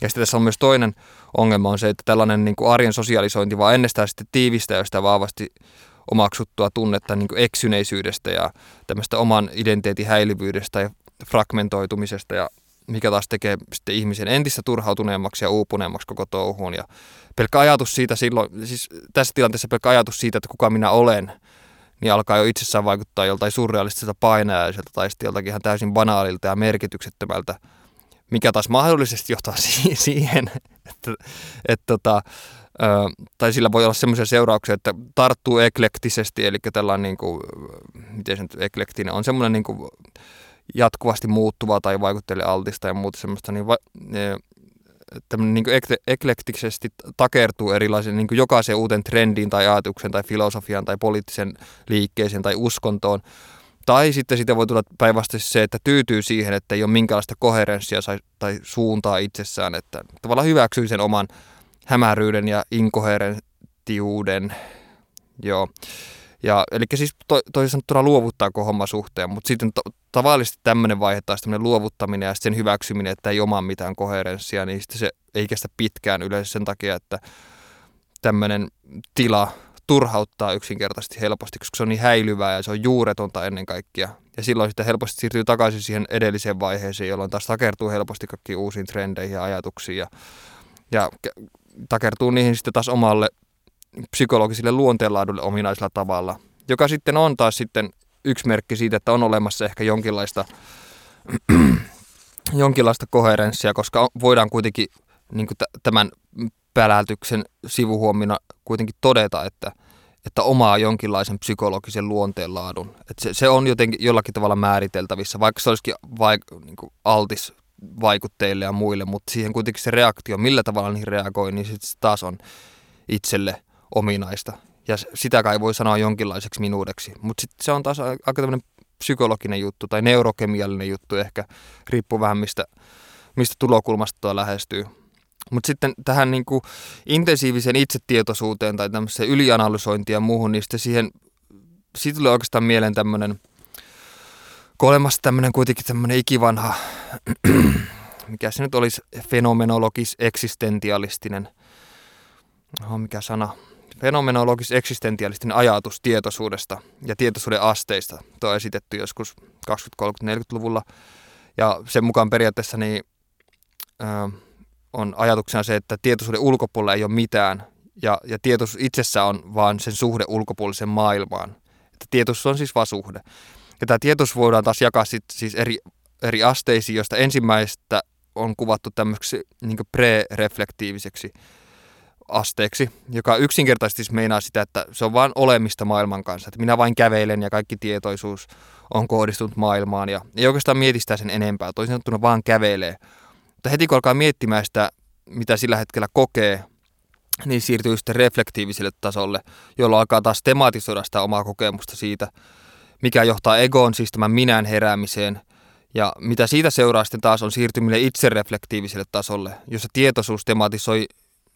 Ja sitten tässä on myös toinen ongelma on se, että tällainen niin kuin arjen sosialisointi vaan ennestään sitten tiivistää jo sitä vahvasti omaksuttua tunnetta niin kuin eksyneisyydestä ja tämmöistä oman identiteetin häilyvyydestä ja fragmentoitumisesta ja mikä taas tekee sitten ihmisen entistä turhautuneemmaksi ja uupuneemmaksi koko touhuun. Ja pelkkä ajatus siitä silloin, siis tässä tilanteessa pelkkä ajatus siitä, että kuka minä olen, niin alkaa jo itsessään vaikuttaa joltain surrealistiselta painajaiselta tai sitten joltakin ihan täysin banaalilta ja merkityksettömältä, mikä taas mahdollisesti johtaa siihen, että, että tota, tai sillä voi olla semmoisia seurauksia, että tarttuu eklektisesti, eli tällainen, niin kuin, miten se nyt eklektinen on, semmoinen niin kuin, jatkuvasti muuttuvaa tai vaikutteille altista ja muuta semmoista, niin va, tämmöinen niin eklektisesti takertuu erilaisiin niin jokaiseen uuteen trendiin tai ajatukseen tai filosofiaan tai poliittisen liikkeeseen tai uskontoon. Tai sitten siitä voi tulla päinvastaisesti se, että tyytyy siihen, että ei ole minkäänlaista koherenssia tai suuntaa itsessään, että tavallaan hyväksyy sen oman hämäryyden ja inkoherenttiuden. Joo. Ja, eli siis to, toisin sanottuna luovuttaako homma suhteen, mutta sitten to, tavallisesti tämmöinen vaihe taas tämmöinen luovuttaminen ja sen hyväksyminen, että ei omaa mitään koherenssia, niin sitten se ei kestä pitkään yleensä sen takia, että tämmöinen tila turhauttaa yksinkertaisesti helposti, koska se on niin häilyvää ja se on juuretonta ennen kaikkea. Ja silloin sitten helposti siirtyy takaisin siihen edelliseen vaiheeseen, jolloin taas takertuu helposti kaikkiin uusiin trendeihin ja ajatuksiin ja, ja takertuu niihin sitten taas omalle psykologisille luonteenlaadulle ominaisella tavalla, joka sitten on taas sitten yksi merkki siitä, että on olemassa ehkä jonkinlaista, jonkinlaista koherenssia, koska voidaan kuitenkin niin tämän päläytyksen sivuhuomina kuitenkin todeta, että, että omaa jonkinlaisen psykologisen luonteenlaadun. Että se, se on jotenkin jollakin tavalla määriteltävissä, vaikka se olisikin vaik- niin altis vaikutteille ja muille, mutta siihen kuitenkin se reaktio, millä tavalla niihin reagoi, niin sitten taas on itselle ominaista. Ja sitä kai voi sanoa jonkinlaiseksi minuudeksi. Mutta sitten se on taas aika tämmöinen psykologinen juttu tai neurokemiallinen juttu ehkä, riippuu vähän mistä, mistä tulokulmasta tuo lähestyy. Mutta sitten tähän niin kuin intensiiviseen itsetietoisuuteen tai tämmöiseen ylianalysointiin ja muuhun, niin sitten siihen, siitä tulee oikeastaan mieleen tämmöinen, kun olemassa tämmöinen kuitenkin tämmöinen ikivanha mikä se nyt olisi fenomenologis eksistentialistinen, oh, mikä sana, fenomenologis eksistentialistinen ajatus tietoisuudesta ja tietoisuuden asteista. Tuo on esitetty joskus 20 30 40-luvulla. Ja sen mukaan periaatteessa niin, ö, on ajatuksena se, että tietoisuuden ulkopuolella ei ole mitään. Ja, ja tietoisuus itsessä on vaan sen suhde ulkopuoliseen maailmaan. Että tietoisuus on siis suhde. Ja tämä tietoisuus voidaan taas jakaa sit, siis eri, eri asteisiin, joista ensimmäistä on kuvattu tämmöiseksi niin pre-reflektiiviseksi asteeksi, joka yksinkertaisesti meinaa sitä, että se on vain olemista maailman kanssa. Että minä vain kävelen ja kaikki tietoisuus on kohdistunut maailmaan ja ei oikeastaan mietistä sen enempää. Toisin sanottuna vaan kävelee. Mutta heti kun alkaa miettimään sitä, mitä sillä hetkellä kokee, niin siirtyy sitten reflektiiviselle tasolle, jolloin alkaa taas tematisoida sitä omaa kokemusta siitä, mikä johtaa egoon, siis tämän minän heräämiseen. Ja mitä siitä seuraa sitten taas on siirtyminen itsereflektiiviselle tasolle, jossa tietoisuus tematisoi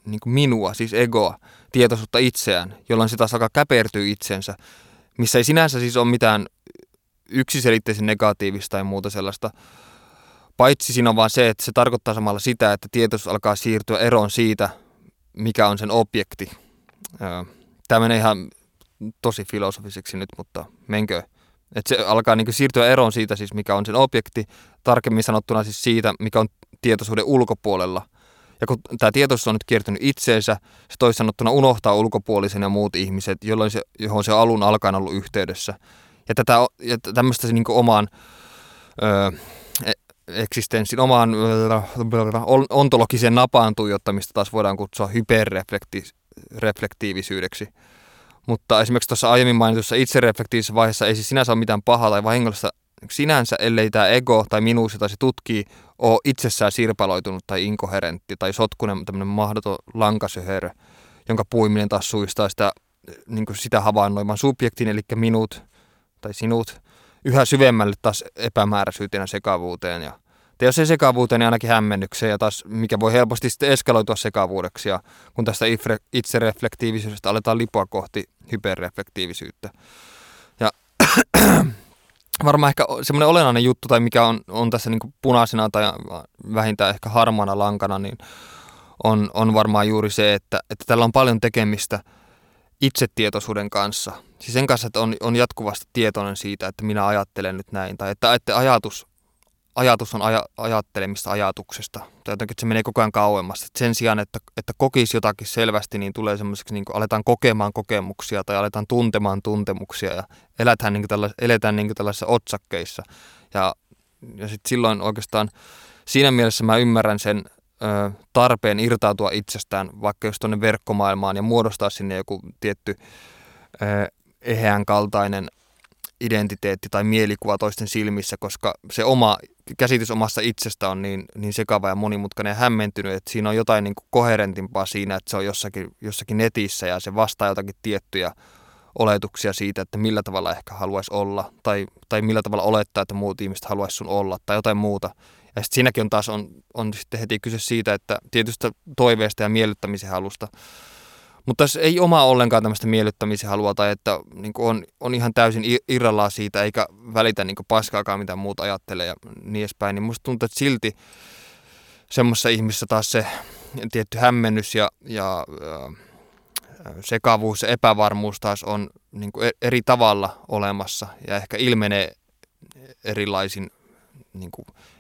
niin kuin minua, siis egoa, tietoisuutta itseään, jolloin se taas alkaa käpertyä itsensä, missä ei sinänsä siis ole mitään yksiselitteisen negatiivista tai muuta sellaista. Paitsi siinä on vaan se, että se tarkoittaa samalla sitä, että tietoisuus alkaa siirtyä eroon siitä, mikä on sen objekti. Tämä menee ihan tosi filosofiseksi nyt, mutta menkö. Että se alkaa niin siirtyä eroon siitä, siis mikä on sen objekti, tarkemmin sanottuna siis siitä, mikä on tietoisuuden ulkopuolella – ja kun tämä tietoisuus on nyt kiertynyt itseensä, se toisin sanottuna unohtaa ulkopuolisen ja muut ihmiset, jolloin se, johon se alun alkaen ollut yhteydessä. Ja, tätä, ja tämmöistä se niin omaan ö, e, eksistenssin, omaan ontologiseen napaan tuijottamista taas voidaan kutsua hyperreflektiivisyydeksi. Mutta esimerkiksi tuossa aiemmin mainitussa itsereflektiivisessä vaiheessa ei siis sinänsä ole mitään pahaa tai vahingollista sinänsä, ellei tämä ego tai minuus, jota se tutkii, ole itsessään sirpaloitunut tai inkoherentti tai sotkunen tämmöinen mahdoton lankasöherö, jonka puiminen taas suistaa sitä, niin sitä havainnoimaan subjektin, eli minut tai sinut, yhä syvemmälle taas epämääräisyyteen sekavuuteen. Ja, tai jos ei sekavuuteen, niin ainakin hämmennykseen, ja taas, mikä voi helposti sitten eskaloitua sekavuudeksi, ja kun tästä itsereflektiivisyydestä aletaan lipua kohti hyperreflektiivisyyttä. Ja varmaan ehkä semmoinen olennainen juttu, tai mikä on, on tässä niin punaisena tai vähintään ehkä harmaana lankana, niin on, on varmaan juuri se, että, että tällä on paljon tekemistä itsetietoisuuden kanssa. Siis sen kanssa, että on, on jatkuvasti tietoinen siitä, että minä ajattelen nyt näin, tai että, että ajatus ajatus on aja, ajattelemista ajatuksesta. Tai jotenkin, että se menee koko ajan kauemmas. Et sen sijaan, että, että kokisi jotakin selvästi, niin tulee semmoiseksi, niin kuin aletaan kokemaan kokemuksia tai aletaan tuntemaan tuntemuksia ja eletään, niin kuin eletään niin kuin tällaisissa otsakkeissa. Ja, ja sitten silloin oikeastaan siinä mielessä mä ymmärrän sen ö, tarpeen irtautua itsestään vaikka jos tuonne verkkomaailmaan ja muodostaa sinne joku tietty ö, eheän kaltainen identiteetti tai mielikuva toisten silmissä, koska se oma käsitys omasta itsestä on niin, niin sekava ja monimutkainen ja hämmentynyt, että siinä on jotain niin kuin koherentimpaa siinä, että se on jossakin, jossakin netissä ja se vastaa jotakin tiettyjä oletuksia siitä, että millä tavalla ehkä haluaisi olla tai, tai millä tavalla olettaa, että muut ihmiset haluaisi sun olla tai jotain muuta. Ja sitten siinäkin on taas on, on sitten heti kyse siitä, että tietystä toiveesta ja miellyttämisen halusta mutta jos ei oma ollenkaan tämmöistä miellyttämisen halua tai että niin on, on ihan täysin irrallaan siitä eikä välitä niin paskaakaan mitä muuta ajattelee ja niin edespäin, niin musta tuntuu, että silti semmoisessa ihmisessä taas se tietty hämmennys ja, ja sekavuus ja epävarmuus taas on niin e-, eri tavalla olemassa ja ehkä ilmenee erilaisin niin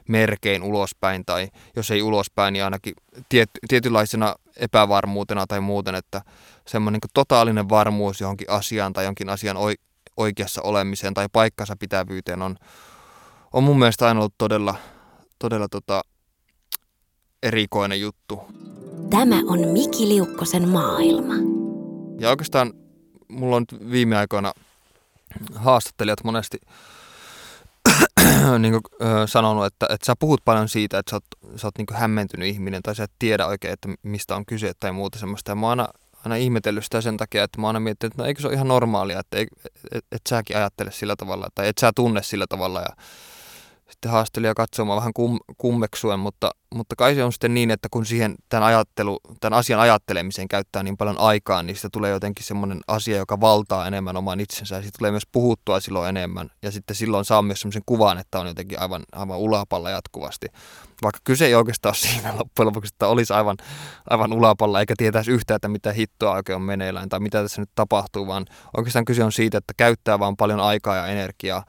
merkein ulospäin tai jos ei ulospäin, niin ainakin tiet, tietynlaisena epävarmuutena tai muuten, että semmoinen niin totaalinen varmuus johonkin asiaan tai jonkin asian oikeassa olemiseen tai paikkansa pitävyyteen on, on mun mielestä aina ollut todella, todella tota, erikoinen juttu. Tämä on Miki Liukkosen maailma. Ja oikeastaan mulla on nyt viime aikoina haastattelijat monesti niin kuin, ö, sanonut, että, että sä puhut paljon siitä, että sä oot, sä oot niin hämmentynyt ihminen tai sä et tiedä oikein, että mistä on kyse tai muuta semmoista. Ja mä oon aina, aina ihmetellyt sitä sen takia, että mä oon aina miettinyt, että no eikö se ole ihan normaalia, että et, et, et säkin ajattele sillä tavalla tai et sä tunne sillä tavalla. Ja sitten haastelija katsomaan vähän kum, kummeksuen, mutta, mutta kai se on sitten niin, että kun siihen tämän, ajattelu, tämän asian ajattelemiseen käyttää niin paljon aikaa, niin sitä tulee jotenkin semmoinen asia, joka valtaa enemmän oman itsensä ja siitä tulee myös puhuttua silloin enemmän ja sitten silloin saa myös semmoisen kuvan, että on jotenkin aivan, aivan ulapalla jatkuvasti. Vaikka kyse ei oikeastaan ole siinä loppujen lopuksi, että olisi aivan, aivan ulapalla eikä tietäisi yhtään, että mitä hittoa oikein on meneillään tai mitä tässä nyt tapahtuu, vaan oikeastaan kyse on siitä, että käyttää vaan paljon aikaa ja energiaa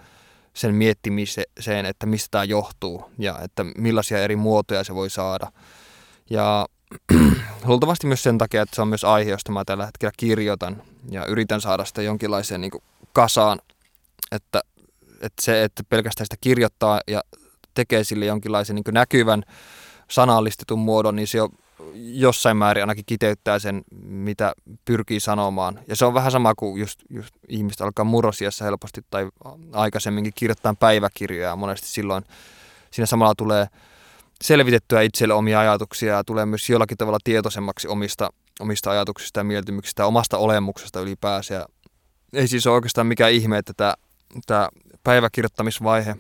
sen miettimiseen, että mistä tämä johtuu ja että millaisia eri muotoja se voi saada. Ja luultavasti myös sen takia, että se on myös aihe, josta mä tällä hetkellä kirjoitan ja yritän saada sitä jonkinlaiseen niin kasaan, että, että se, että pelkästään sitä kirjoittaa ja tekee sille jonkinlaisen niin näkyvän sanallistetun muodon, niin se on jossain määrin ainakin kiteyttää sen, mitä pyrkii sanomaan. Ja se on vähän sama kuin just, just ihmiset alkaa murrosiassa helposti tai aikaisemminkin kirjoittaa päiväkirjoja. Monesti silloin siinä samalla tulee selvitettyä itselle omia ajatuksia ja tulee myös jollakin tavalla tietoisemmaksi omista, omista ajatuksista ja mieltymyksistä ja omasta olemuksesta ylipäänsä. Ja ei siis ole oikeastaan mikään ihme, että tämä, tämä päiväkirjoittamisvaihe,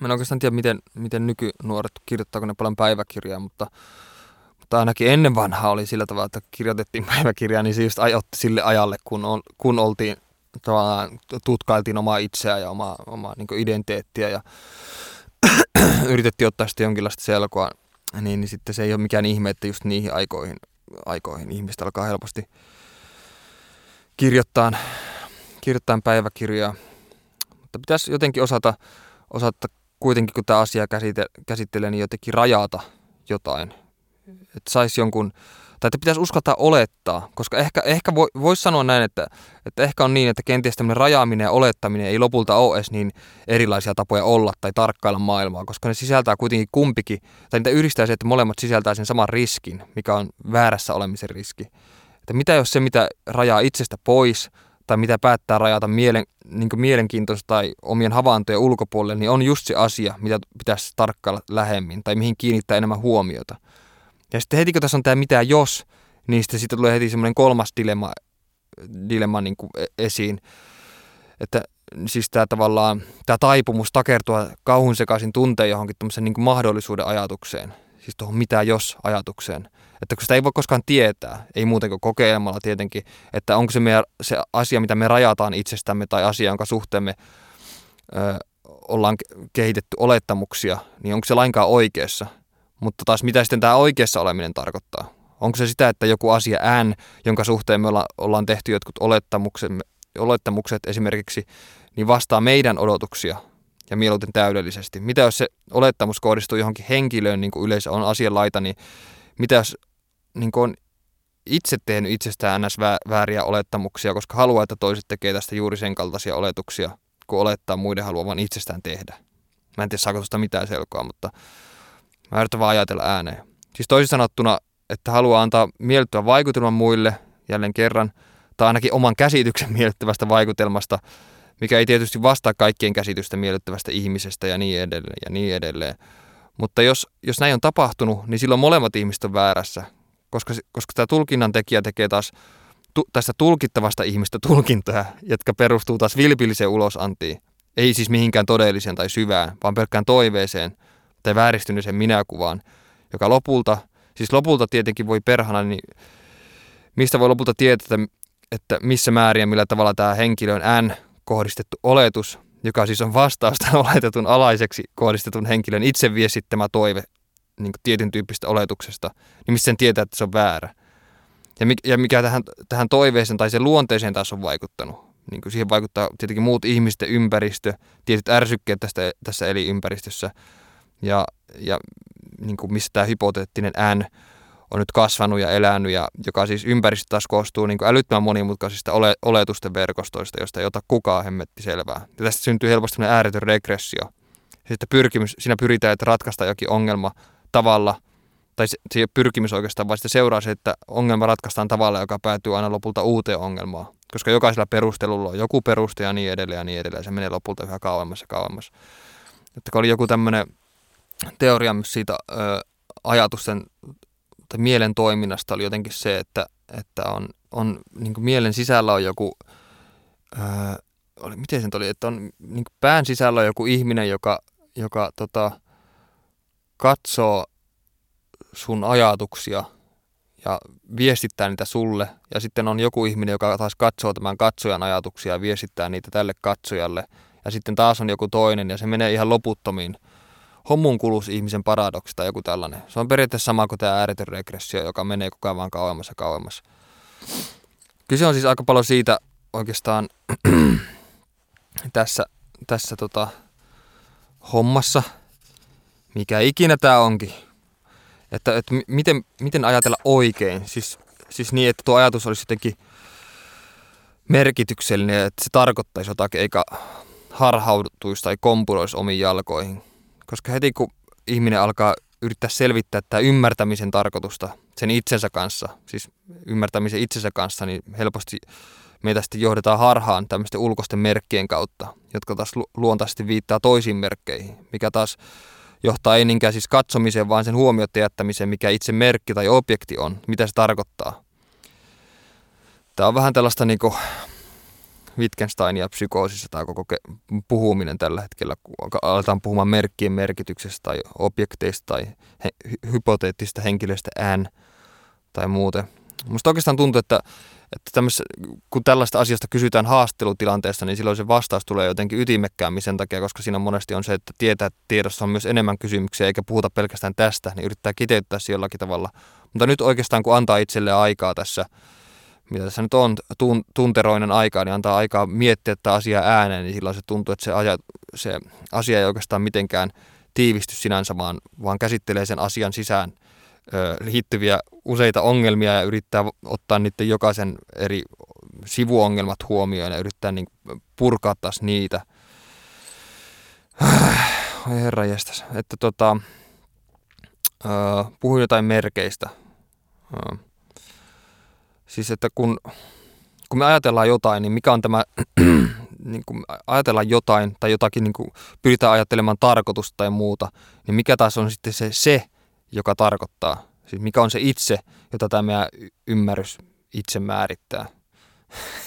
mä en oikeastaan tiedä, miten, miten nykynuoret kirjoittaako ne paljon päiväkirjaa, mutta tai ainakin ennen vanhaa oli sillä tavalla, että kirjoitettiin päiväkirjaa, niin se just ajotti sille ajalle, kun, on, kun oltiin tavallaan tutkailtiin omaa itseä ja omaa, omaa niin identiteettiä ja yritettiin ottaa sitten jonkinlaista selkoa, niin, niin sitten se ei ole mikään ihme, että just niihin aikoihin, aikoihin ihmistä alkaa helposti kirjoittaa, kirjoittaa päiväkirjaa. Mutta pitäisi jotenkin osata, osata kuitenkin, kun tämä asia käsittelee, niin jotenkin rajata jotain että saisi jonkun, tai että pitäisi uskaltaa olettaa, koska ehkä, ehkä voi, voisi sanoa näin, että, että ehkä on niin, että kenties tämmöinen rajaaminen ja olettaminen ei lopulta ole edes niin erilaisia tapoja olla tai tarkkailla maailmaa, koska ne sisältää kuitenkin kumpikin, tai niitä yhdistää se, että molemmat sisältää sen saman riskin, mikä on väärässä olemisen riski. Että mitä jos se, mitä rajaa itsestä pois, tai mitä päättää rajata mielen, niin mielenkiintoista tai omien havaintojen ulkopuolelle, niin on just se asia, mitä pitäisi tarkkailla lähemmin tai mihin kiinnittää enemmän huomiota. Ja sitten heti kun tässä on tämä mitä jos, niin sitten siitä tulee heti semmoinen kolmas dilemma, dilemma niin kuin e-, esiin. Että siis tämä tavallaan, tämä taipumus takertua kauhun sekaisin tunteen johonkin niin kuin mahdollisuuden ajatukseen. Siis tuohon mitä jos ajatukseen. Että kun sitä ei voi koskaan tietää, ei muuten kuin kokeilemalla tietenkin, että onko se, meidän, se asia, mitä me rajataan itsestämme tai asia, jonka suhteen me ö, ollaan kehitetty olettamuksia, niin onko se lainkaan oikeassa. Mutta taas mitä sitten tämä oikeassa oleminen tarkoittaa? Onko se sitä, että joku asia N, jonka suhteen me olla, ollaan tehty jotkut olettamukset esimerkiksi, niin vastaa meidän odotuksia ja mieluiten täydellisesti? Mitä jos se olettamus kohdistuu johonkin henkilöön, niin kuin yleensä on asianlaita, niin mitä jos niin on itse tehnyt itsestään ns. vääriä olettamuksia, koska haluaa, että toiset tekee tästä juuri sen kaltaisia oletuksia, kun olettaa muiden haluavan itsestään tehdä. Mä en tiedä, saako tuosta mitään selkoa, mutta Mä yritän vaan ajatella ääneen. Siis toisin sanottuna, että haluaa antaa miellyttävän vaikutelman muille, jälleen kerran, tai ainakin oman käsityksen miellyttävästä vaikutelmasta, mikä ei tietysti vastaa kaikkien käsitystä miellyttävästä ihmisestä ja niin edelleen ja niin edelleen. Mutta jos, jos näin on tapahtunut, niin silloin molemmat ihmiset on väärässä, koska, koska tämä tulkinnan tekijä tekee taas tu, tästä tulkittavasta ihmistä tulkintoja, jotka perustuu taas vilpilliseen ulosantiin. Ei siis mihinkään todelliseen tai syvään, vaan pelkkään toiveeseen – tai vääristyneeseen minäkuvaan, joka lopulta, siis lopulta tietenkin voi perhana, niin mistä voi lopulta tietää, että missä määrin ja millä tavalla tämä henkilö on N kohdistettu oletus, joka siis on vastausta oletetun alaiseksi kohdistetun henkilön itse viestittämä toive niin tietyn tyyppistä oletuksesta, niin missä sen tietää, että se on väärä. Ja, mikä, ja mikä tähän, tähän toiveeseen tai sen luonteeseen taas on vaikuttanut. Niin kuin siihen vaikuttaa tietenkin muut ihmisten ympäristö, tietyt ärsykkeet tästä, tässä elinympäristössä, ja, ja niin kuin missä tämä hypoteettinen N on nyt kasvanut ja elänyt, ja joka siis ympäristö taas koostuu niin kuin älyttömän monimutkaisista ole, oletusten verkostoista, joista ei ota kukaan hemmetti selvää. Ja tästä syntyy helposti ääretön regressio. Sitten pyrkimys, siinä pyritään, että ratkaista jokin ongelma tavalla, tai se, se pyrkimys oikeastaan, vaan sitten seuraa se, että ongelma ratkaistaan tavalla, joka päätyy aina lopulta uuteen ongelmaan. Koska jokaisella perustelulla on joku peruste ja niin edelleen ja niin edelleen. Se menee lopulta yhä kauemmas ja kauemmas. Että kun oli joku tämmöinen teoria myös siitä ö, ajatusten tai mielen toiminnasta oli jotenkin se, että, että on, on niin mielen sisällä on joku, ö, oli, miten se oli, että on niin pään sisällä on joku ihminen, joka, joka tota, katsoo sun ajatuksia ja viestittää niitä sulle. Ja sitten on joku ihminen, joka taas katsoo tämän katsojan ajatuksia ja viestittää niitä tälle katsojalle. Ja sitten taas on joku toinen ja se menee ihan loputtomiin. Homunculus ihmisen paradoksi tai joku tällainen. Se on periaatteessa sama kuin tämä ääretön regressio, joka menee koko ajan vaan kauemmas ja kauemmas. Kyse on siis aika paljon siitä oikeastaan tässä, tässä tota, hommassa, mikä ikinä tämä onkin. Että, että miten, miten ajatella oikein. Siis, siis niin, että tuo ajatus olisi jotenkin merkityksellinen, että se tarkoittaisi jotakin, eikä harhautuisi tai kompuroisi omiin jalkoihin. Koska heti kun ihminen alkaa yrittää selvittää tämä ymmärtämisen tarkoitusta sen itsensä kanssa, siis ymmärtämisen itsensä kanssa, niin helposti meitä sitten johdetaan harhaan tämmöisten ulkoisten merkkien kautta, jotka taas luontaisesti viittaa toisiin merkkeihin, mikä taas johtaa ei niinkään siis katsomiseen, vaan sen huomiota jättämiseen, mikä itse merkki tai objekti on, mitä se tarkoittaa. Tämä on vähän tällaista niin kuin Wittgensteinia psykoosissa tämä koko puhuminen tällä hetkellä, kun aletaan puhumaan merkkien merkityksestä tai objekteista tai hy- hypoteettisista henkilöistä N tai muuten. Musta oikeastaan tuntuu, että, että kun tällaista asiasta kysytään haastelutilanteessa, niin silloin se vastaus tulee jotenkin ytimekkäämmin sen takia, koska siinä monesti on se, että tietää, että tiedossa on myös enemmän kysymyksiä, eikä puhuta pelkästään tästä, niin yrittää kiteyttää se jollakin tavalla. Mutta nyt oikeastaan, kun antaa itselle aikaa tässä mitä tässä nyt on, tun, tunteroinen aika, niin antaa aikaa miettiä tätä asiaa ääneen, niin silloin se tuntuu, että se, aja, se asia ei oikeastaan mitenkään tiivisty sinänsä, vaan, vaan käsittelee sen asian sisään ö, liittyviä useita ongelmia ja yrittää ottaa niiden jokaisen eri sivuongelmat huomioon ja yrittää niin purkaa taas niitä. Oi herra jestas. Että tota, ö, puhuin jotain merkeistä. Ö, Siis että kun, kun me ajatellaan jotain, niin mikä on tämä, niin kun ajatellaan jotain tai jotakin niin kuin pyritään ajattelemaan tarkoitusta tai muuta, niin mikä taas on sitten se se, joka tarkoittaa. Siis mikä on se itse, jota tämä ymmärrys itse määrittää.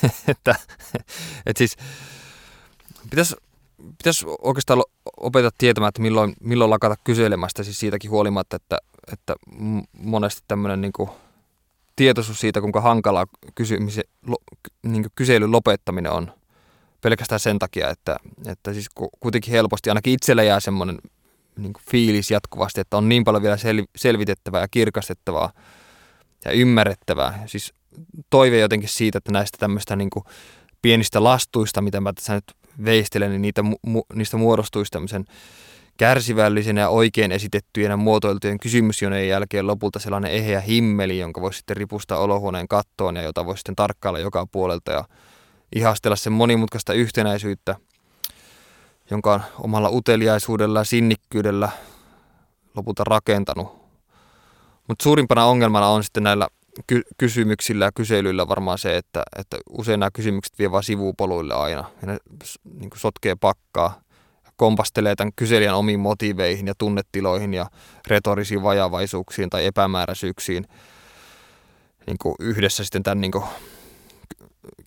että, että siis pitäisi pitäisi oikeastaan opettaa tietämään, että milloin, milloin lakata kyselemästä, siis siitäkin huolimatta, että, että monesti tämmöinen niin kuin tietoisuus siitä, kuinka hankalaa kysymisen, lo, niin kyselyn lopettaminen on pelkästään sen takia, että, että siis kuitenkin helposti ainakin itsellä jää semmoinen niin fiilis jatkuvasti, että on niin paljon vielä sel, selvitettävää ja kirkastettavaa ja ymmärrettävää. Siis toive jotenkin siitä, että näistä tämmöistä niin pienistä lastuista, mitä mä tässä nyt veistelen, niin niitä, mu, niistä muodostuisi tämmöisen kärsivällisen ja oikein esitettyjen ja muotoiltujen kysymysjoneen jälkeen lopulta sellainen eheä himmeli, jonka voisi sitten ripustaa olohuoneen kattoon ja jota voisi sitten tarkkailla joka puolelta ja ihastella sen monimutkaista yhtenäisyyttä, jonka on omalla uteliaisuudella ja sinnikkyydellä lopulta rakentanut. Mutta suurimpana ongelmana on sitten näillä ky- kysymyksillä ja kyselyillä varmaan se, että, että usein nämä kysymykset vie vain sivupoluille aina. Ja ne niin sotkee pakkaa kompastelee tämän kyselijän omiin motiveihin ja tunnetiloihin ja retorisiin vajavaisuuksiin tai epämääräisyyksiin niin kuin yhdessä sitten tämän niin kuin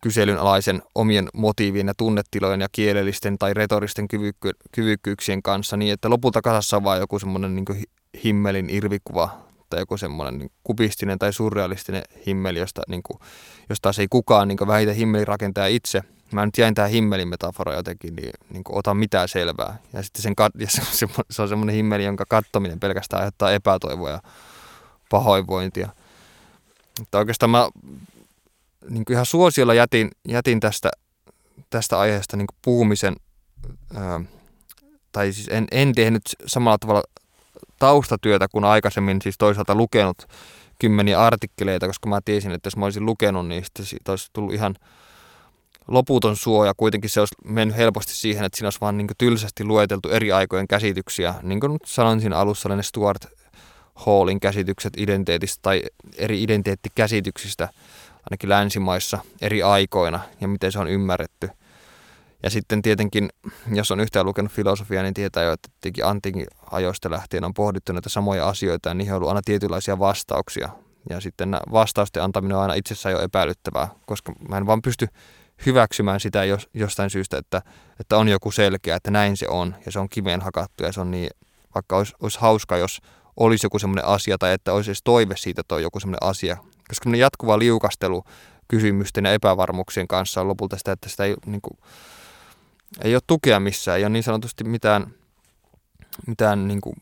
kyselyn alaisen omien motiivien ja tunnetilojen ja kielellisten tai retoristen kyvykky- kyvykkyyksien kanssa niin, että lopulta kasassa on vain joku semmoinen niin himmelin irvikuva tai joku semmoinen niin kubistinen tai surrealistinen himmeli, josta, niin kuin, josta ei kukaan niin vähitä himmelin rakentaja itse – mä nyt jäin tähän himmelin metafora jotenkin, niin, niin kuin ota mitään selvää. Ja sitten sen kat- ja se, se, se on semmoinen himmeli, jonka kattominen pelkästään aiheuttaa epätoivoa ja pahoinvointia. Että oikeastaan mä niin kuin ihan suosiolla jätin, jätin tästä, tästä aiheesta niin kuin puhumisen, ää, tai siis en, en tehnyt samalla tavalla taustatyötä kuin aikaisemmin, siis toisaalta lukenut kymmeniä artikkeleita, koska mä tiesin, että jos mä olisin lukenut, niin sitten siitä olisi tullut ihan – loputon suoja, kuitenkin se olisi mennyt helposti siihen, että siinä olisi vaan niin tylsästi lueteltu eri aikojen käsityksiä. Niin kuin sanoin siinä alussa, ne Stuart Hallin käsitykset identiteetistä tai eri identiteettikäsityksistä, ainakin länsimaissa eri aikoina ja miten se on ymmärretty. Ja sitten tietenkin, jos on yhtään lukenut filosofiaa, niin tietää jo, että tietenkin antiikin ajoista lähtien on pohdittu näitä samoja asioita ja niihin on ollut aina tietynlaisia vastauksia. Ja sitten vastausten antaminen on aina itsessään jo epäilyttävää, koska mä en vaan pysty hyväksymään sitä jos, jostain syystä, että, että on joku selkeä, että näin se on ja se on kiveen hakattu ja se on niin, vaikka olisi, olisi hauska, jos olisi joku semmoinen asia tai että olisi edes toive siitä, että on joku semmoinen asia. Koska jatkuva liukastelu kysymysten ja epävarmuuksien kanssa on lopulta sitä, että sitä ei, niin kuin, ei ole tukea missään, ei ole niin sanotusti mitään, mitään niin kuin,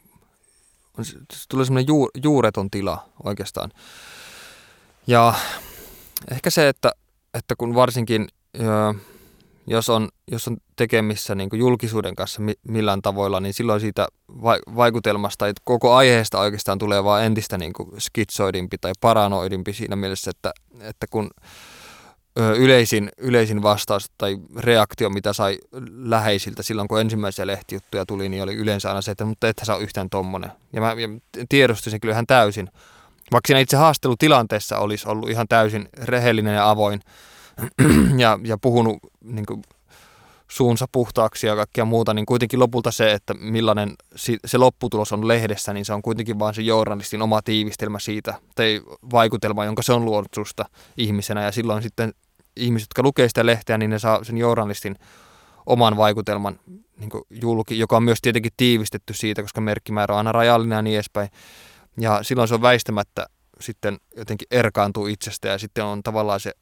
se tulee semmoinen juur, juureton tila oikeastaan. Ja ehkä se, että, että kun varsinkin jos on, jos on tekemissä niin julkisuuden kanssa millään tavoilla, niin silloin siitä vaikutelmasta, että koko aiheesta oikeastaan tulee vaan entistä niin skitsoidimpi tai paranoidimpi siinä mielessä, että, että kun yleisin, yleisin vastaus tai reaktio, mitä sai läheisiltä silloin, kun ensimmäisiä lehtijuttuja tuli, niin oli yleensä aina se, että mutta ethän ole yhtään tommonen. Ja mä ja tiedostin sen kyllä ihan täysin. Vaikka siinä itse haastelutilanteessa olisi ollut ihan täysin rehellinen ja avoin, ja, ja puhunut niin kuin, suunsa puhtaaksi ja kaikkea muuta, niin kuitenkin lopulta se, että millainen se lopputulos on lehdessä, niin se on kuitenkin vain se journalistin oma tiivistelmä siitä, tai vaikutelma, jonka se on luonut susta ihmisenä, ja silloin sitten ihmiset, jotka lukee sitä lehteä, niin ne saa sen journalistin oman vaikutelman niin julki, joka on myös tietenkin tiivistetty siitä, koska merkkimäärä on aina rajallinen ja niin edespäin. Ja silloin se on väistämättä sitten jotenkin erkaantuu itsestä ja sitten on tavallaan se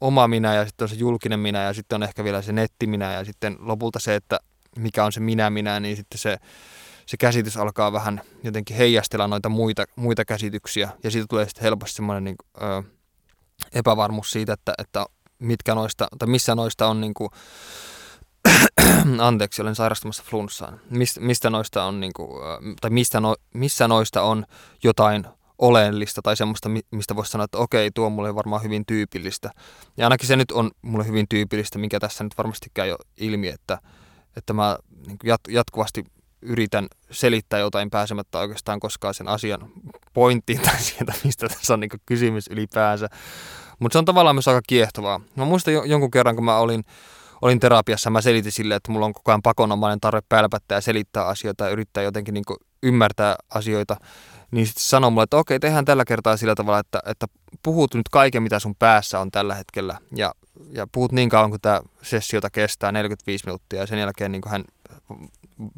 oma minä ja sitten on se julkinen minä ja sitten on ehkä vielä se nettiminä ja sitten lopulta se, että mikä on se minä-minä, niin sitten se, se käsitys alkaa vähän jotenkin heijastella noita muita, muita käsityksiä. Ja siitä tulee sitten helposti semmoinen niin, epävarmuus siitä, että, että mitkä noista, tai missä noista on niin kuin, anteeksi, olen sairastumassa flunssaan, mistä, mistä noista on, niin kuin, tai mistä no, missä noista on jotain oleellista tai semmoista, mistä voisi sanoa, että okei, tuo on mulle varmaan hyvin tyypillistä. Ja ainakin se nyt on mulle hyvin tyypillistä, mikä tässä nyt varmasti käy jo ilmi, että, että mä niin jat- jatkuvasti yritän selittää jotain pääsemättä oikeastaan koskaan sen asian pointtiin tai sieltä, mistä tässä on niin kysymys ylipäänsä. Mutta se on tavallaan myös aika kiehtovaa. Mä muistan jonkun kerran, kun mä olin, olin terapiassa, mä selitin sille, että mulla on koko ajan pakonomainen tarve pälpättää ja selittää asioita ja yrittää jotenkin niin ymmärtää asioita niin sitten sanoi mulle, että okei, tehdään tällä kertaa sillä tavalla, että, että puhut nyt kaiken, mitä sun päässä on tällä hetkellä, ja, ja puhut niin kauan, kun tämä sessiota kestää, 45 minuuttia, ja sen jälkeen niin hän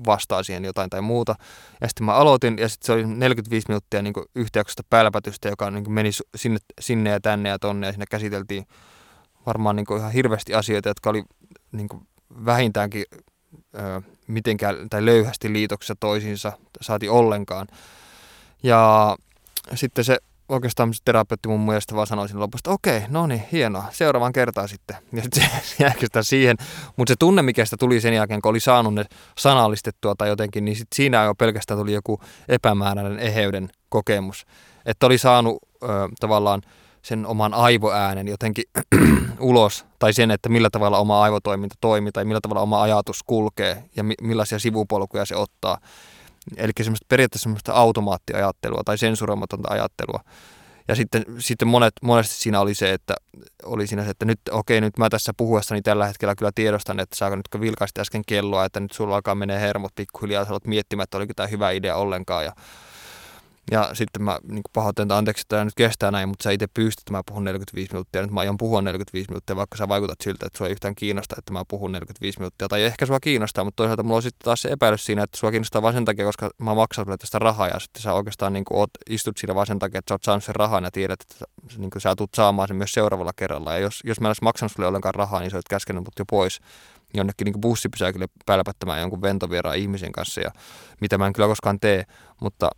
vastaa siihen jotain tai muuta. Ja sitten mä aloitin, ja sitten se oli 45 minuuttia niin yhtäjaksosta pälpätystä, joka niin meni sinne, sinne ja tänne ja tonne, ja siinä käsiteltiin varmaan niin ihan hirveästi asioita, jotka oli niin vähintäänkin ö, mitenkään tai löyhästi liitoksessa toisiinsa, saati ollenkaan. Ja sitten se oikeastaan se terapeutti mun mielestä vaan sanoi lopussa, että okei, no niin, hienoa, seuraavan kertaan sitten. Ja sitten se jäi siihen, mutta se tunne, mikä sitä tuli sen jälkeen, kun oli saanut ne sanallistettua tai jotenkin, niin sitten siinä jo pelkästään tuli joku epämääräinen eheyden kokemus. Että oli saanut ö, tavallaan sen oman aivoäänen jotenkin ulos, tai sen, että millä tavalla oma aivotoiminta toimii, tai millä tavalla oma ajatus kulkee, ja mi- millaisia sivupolkuja se ottaa. Eli semmoista periaatteessa semmoista automaattiajattelua tai sensuroimatonta ajattelua. Ja sitten, sitten monet, monesti siinä oli se, että oli siinä se, että nyt okei, nyt mä tässä puhuessani tällä hetkellä kyllä tiedostan, että saako nyt kun vilkaisit äsken kelloa, että nyt sulla alkaa menee hermot pikkuhiljaa, sä olet miettimään, että oliko tämä hyvä idea ollenkaan. Ja ja sitten mä niin pahoittelen, että anteeksi, että tämä nyt kestää näin, mutta sä itse pystyt, että mä puhun 45 minuuttia. Nyt mä aion puhua 45 minuuttia, vaikka sä vaikutat siltä, että sua ei yhtään kiinnosta, että mä puhun 45 minuuttia. Tai ehkä sua kiinnostaa, mutta toisaalta mulla on sitten taas se epäilys siinä, että sua kiinnostaa vain sen takia, koska mä maksan sulle tästä rahaa ja sitten sä oikeastaan niin oot, istut siinä vain sen takia, että sä oot saanut sen rahan ja tiedät, että niin sä tulet saamaan sen myös seuraavalla kerralla. Ja jos, jos mä en maksanut sulle ollenkaan rahaa, niin sä olet käskenyt mut jo pois jonnekin niin bussipysäkille pälpättämään jonkun ventovieraan ihmisen kanssa ja mitä mä en kyllä koskaan tee, mutta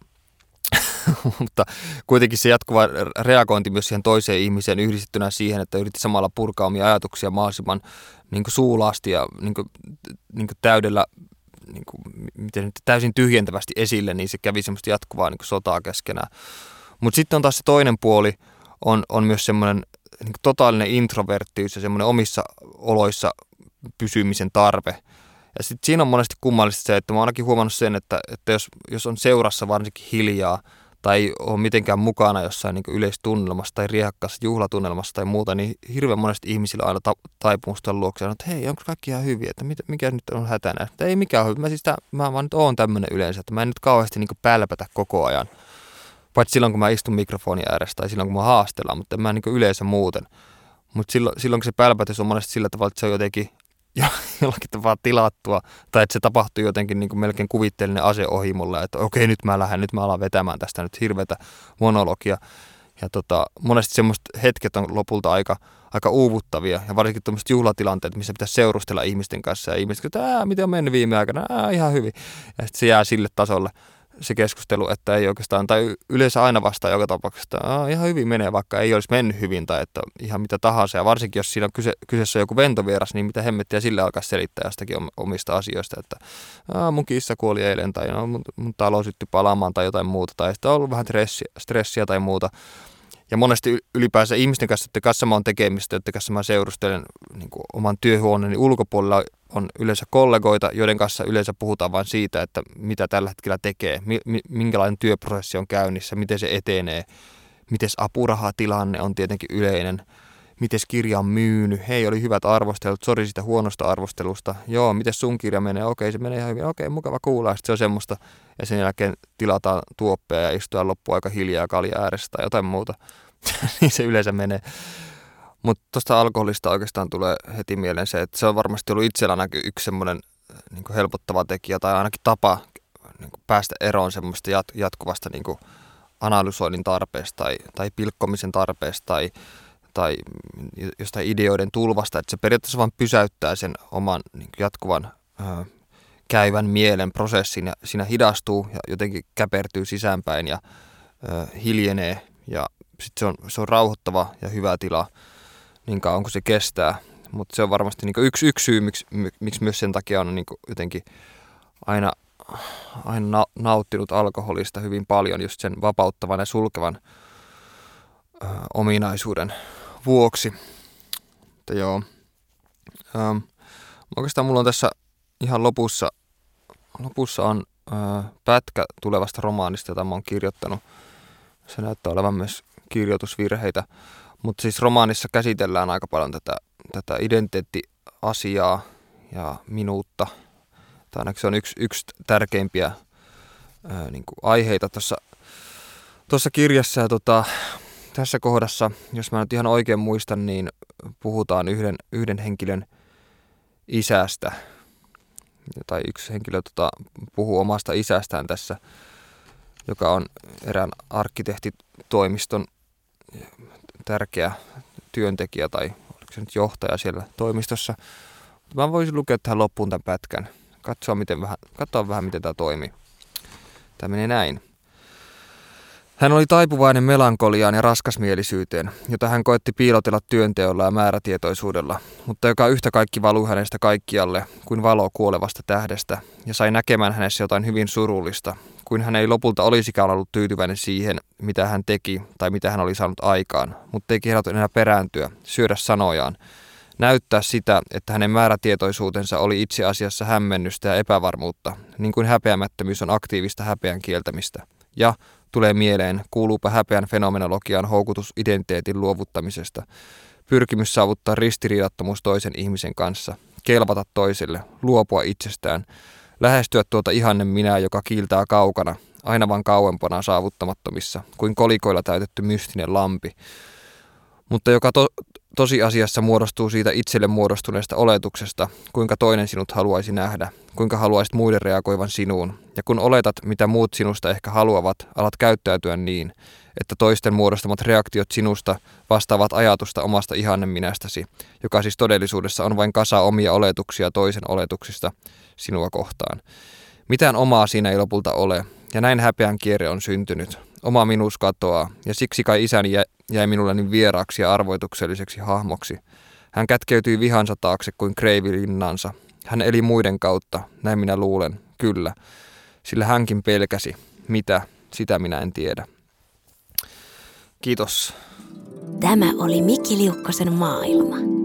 mutta kuitenkin se jatkuva reagointi myös siihen toiseen ihmiseen yhdistettynä siihen, että yritti samalla purkaa omia ajatuksia mahdollisimman niin suulaasti ja niin kuin, niin kuin täydellä niin kuin, miten nyt, täysin tyhjentävästi esille, niin se kävi semmoista jatkuvaa niin sotaa keskenään. Mutta sitten on taas se toinen puoli, on, on myös semmoinen niin totaalinen introverttius ja semmoinen omissa oloissa pysymisen tarve – ja sitten siinä on monesti kummallista se, että mä oon ainakin huomannut sen, että, että jos, jos on seurassa varsinkin hiljaa tai ei ole mitenkään mukana jossain niin yleistunnelmassa tai riehakkaassa juhlatunnelmassa tai muuta, niin hirveän monesti ihmisillä aina ta- taipumus tuolla luokse, että hei, onko kaikki ihan hyviä, että mit, mikä nyt on hätänä. Että ei mikään hyvä, mä, siis tää, mä vaan nyt oon tämmöinen yleensä, että mä en nyt kauheasti niin pälpätä koko ajan. Paitsi silloin, kun mä istun mikrofonin ääressä tai silloin, kun mä haastellaan, mutta en mä niin yleensä muuten. Mutta silloin, silloin kun se pälpätys on monesti sillä tavalla, että se on jotenkin jollakin tavalla tilattua, tai että se tapahtuu jotenkin niin kuin melkein kuvitteellinen ase ohi mulle, että okei, nyt mä lähden, nyt mä alan vetämään tästä nyt hirveätä monologia. Ja tota, monesti semmoiset hetket on lopulta aika, aika uuvuttavia, ja varsinkin tuommoiset juhlatilanteet, missä pitäisi seurustella ihmisten kanssa, ja ihmiset, että miten on mennyt viime aikana, ihan hyvin. Ja sitten se jää sille tasolle se keskustelu, että ei oikeastaan, tai yleensä aina vastaa joka tapauksessa, että ihan hyvin menee, vaikka ei olisi mennyt hyvin, tai että ihan mitä tahansa. Ja varsinkin, jos siinä on kyse, kyseessä joku ventovieras, niin mitä hemmettiä sille alkaa selittää jostakin omista asioista, että mun kissa kuoli eilen, tai no, mun, mun talo syttyi palaamaan, tai jotain muuta, tai sitten on ollut vähän stressiä, stressiä tai muuta. Ja monesti ylipäänsä ihmisten kanssa, että kanssa mä oon tekemistä, että kanssa mä seurustelen niin oman työhuoneeni ulkopuolella on yleensä kollegoita, joiden kanssa yleensä puhutaan vain siitä, että mitä tällä hetkellä tekee, minkälainen työprosessi on käynnissä, miten se etenee, miten apurahatilanne on tietenkin yleinen, miten kirja on myynyt, hei oli hyvät arvostelut, sori sitä huonosta arvostelusta, joo, miten sun kirja menee, okei se menee ihan hyvin, okei mukava kuulla, sitten se on semmoista, ja sen jälkeen tilataan tuoppeja ja istutaan loppuaika hiljaa kalja ääressä tai jotain muuta, niin se yleensä menee. Mutta tuosta alkoholista oikeastaan tulee heti mieleen se, että se on varmasti ollut itsellä yksi semmoinen niin helpottava tekijä tai ainakin tapa niin päästä eroon semmoista jat, jatkuvasta niin analysoinnin tarpeesta tai, tai pilkkomisen tarpeesta tai, tai jostain ideoiden tulvasta, että se periaatteessa vain pysäyttää sen oman niin jatkuvan ö, käyvän mielen prosessin ja siinä hidastuu ja jotenkin käpertyy sisäänpäin ja ö, hiljenee. Ja sitten se on, se on rauhoittava ja hyvä tila niin kauan kuin se kestää. Mutta se on varmasti niin yksi, yksi syy, miksi, miksi myös sen takia on niin jotenkin aina, aina nauttinut alkoholista hyvin paljon just sen vapauttavan ja sulkevan ö, ominaisuuden vuoksi. Mutta joo. Ähm, oikeastaan mulla on tässä ihan lopussa, lopussa on ö, pätkä tulevasta romaanista, jota mä oon kirjoittanut. Se näyttää olevan myös kirjoitusvirheitä. Mutta siis romaanissa käsitellään aika paljon tätä, tätä identiteettiasiaa ja minuutta. Tai ainakin se on yksi, yksi tärkeimpiä ää, niin kuin aiheita tuossa tuossa kirjassa. Ja tota, tässä kohdassa, jos mä nyt ihan oikein muistan, niin puhutaan yhden, yhden henkilön isästä. Tai yksi henkilö tota, puhuu omasta isästään tässä, joka on erään arkkitehtitoimiston tärkeä työntekijä tai oliko se nyt johtaja siellä toimistossa. Mä voisin lukea tähän loppuun tämän pätkän, katsoa, miten vähän, katsoa vähän, miten tämä toimii. Tämä menee näin. Hän oli taipuvainen melankoliaan ja raskasmielisyyteen, jota hän koetti piilotella työnteolla ja määrätietoisuudella, mutta joka yhtä kaikki valui hänestä kaikkialle kuin valo kuolevasta tähdestä ja sai näkemään hänessä jotain hyvin surullista, kuin hän ei lopulta olisikaan ollut tyytyväinen siihen, mitä hän teki tai mitä hän oli saanut aikaan, mutta ei kehdata enää perääntyä, syödä sanojaan, näyttää sitä, että hänen määrätietoisuutensa oli itse asiassa hämmennystä ja epävarmuutta, niin kuin häpeämättömyys on aktiivista häpeän kieltämistä. Ja tulee mieleen, kuuluupa häpeän fenomenologian houkutus identiteetin luovuttamisesta, pyrkimys saavuttaa ristiriidattomuus toisen ihmisen kanssa, kelvata toiselle, luopua itsestään, lähestyä tuota ihanne minä, joka kiiltää kaukana, aina vaan kauempana saavuttamattomissa, kuin kolikoilla täytetty mystinen lampi, mutta joka to- tosiasiassa muodostuu siitä itselle muodostuneesta oletuksesta, kuinka toinen sinut haluaisi nähdä, kuinka haluaisit muiden reagoivan sinuun, ja kun oletat, mitä muut sinusta ehkä haluavat, alat käyttäytyä niin, että toisten muodostamat reaktiot sinusta vastaavat ajatusta omasta ihanneminästäsi, joka siis todellisuudessa on vain kasa omia oletuksia toisen oletuksista sinua kohtaan. Mitään omaa siinä ei lopulta ole, ja näin häpeän kierre on syntynyt. Oma minuus katoaa, ja siksi kai isäni jäi minulle niin vieraaksi ja arvoitukselliseksi hahmoksi. Hän kätkeytyi vihansa taakse kuin kreivi linnansa. Hän eli muiden kautta, näin minä luulen, kyllä. Sillä hänkin pelkäsi. Mitä, sitä minä en tiedä. Kiitos. Tämä oli Mikki Liukkosen maailma.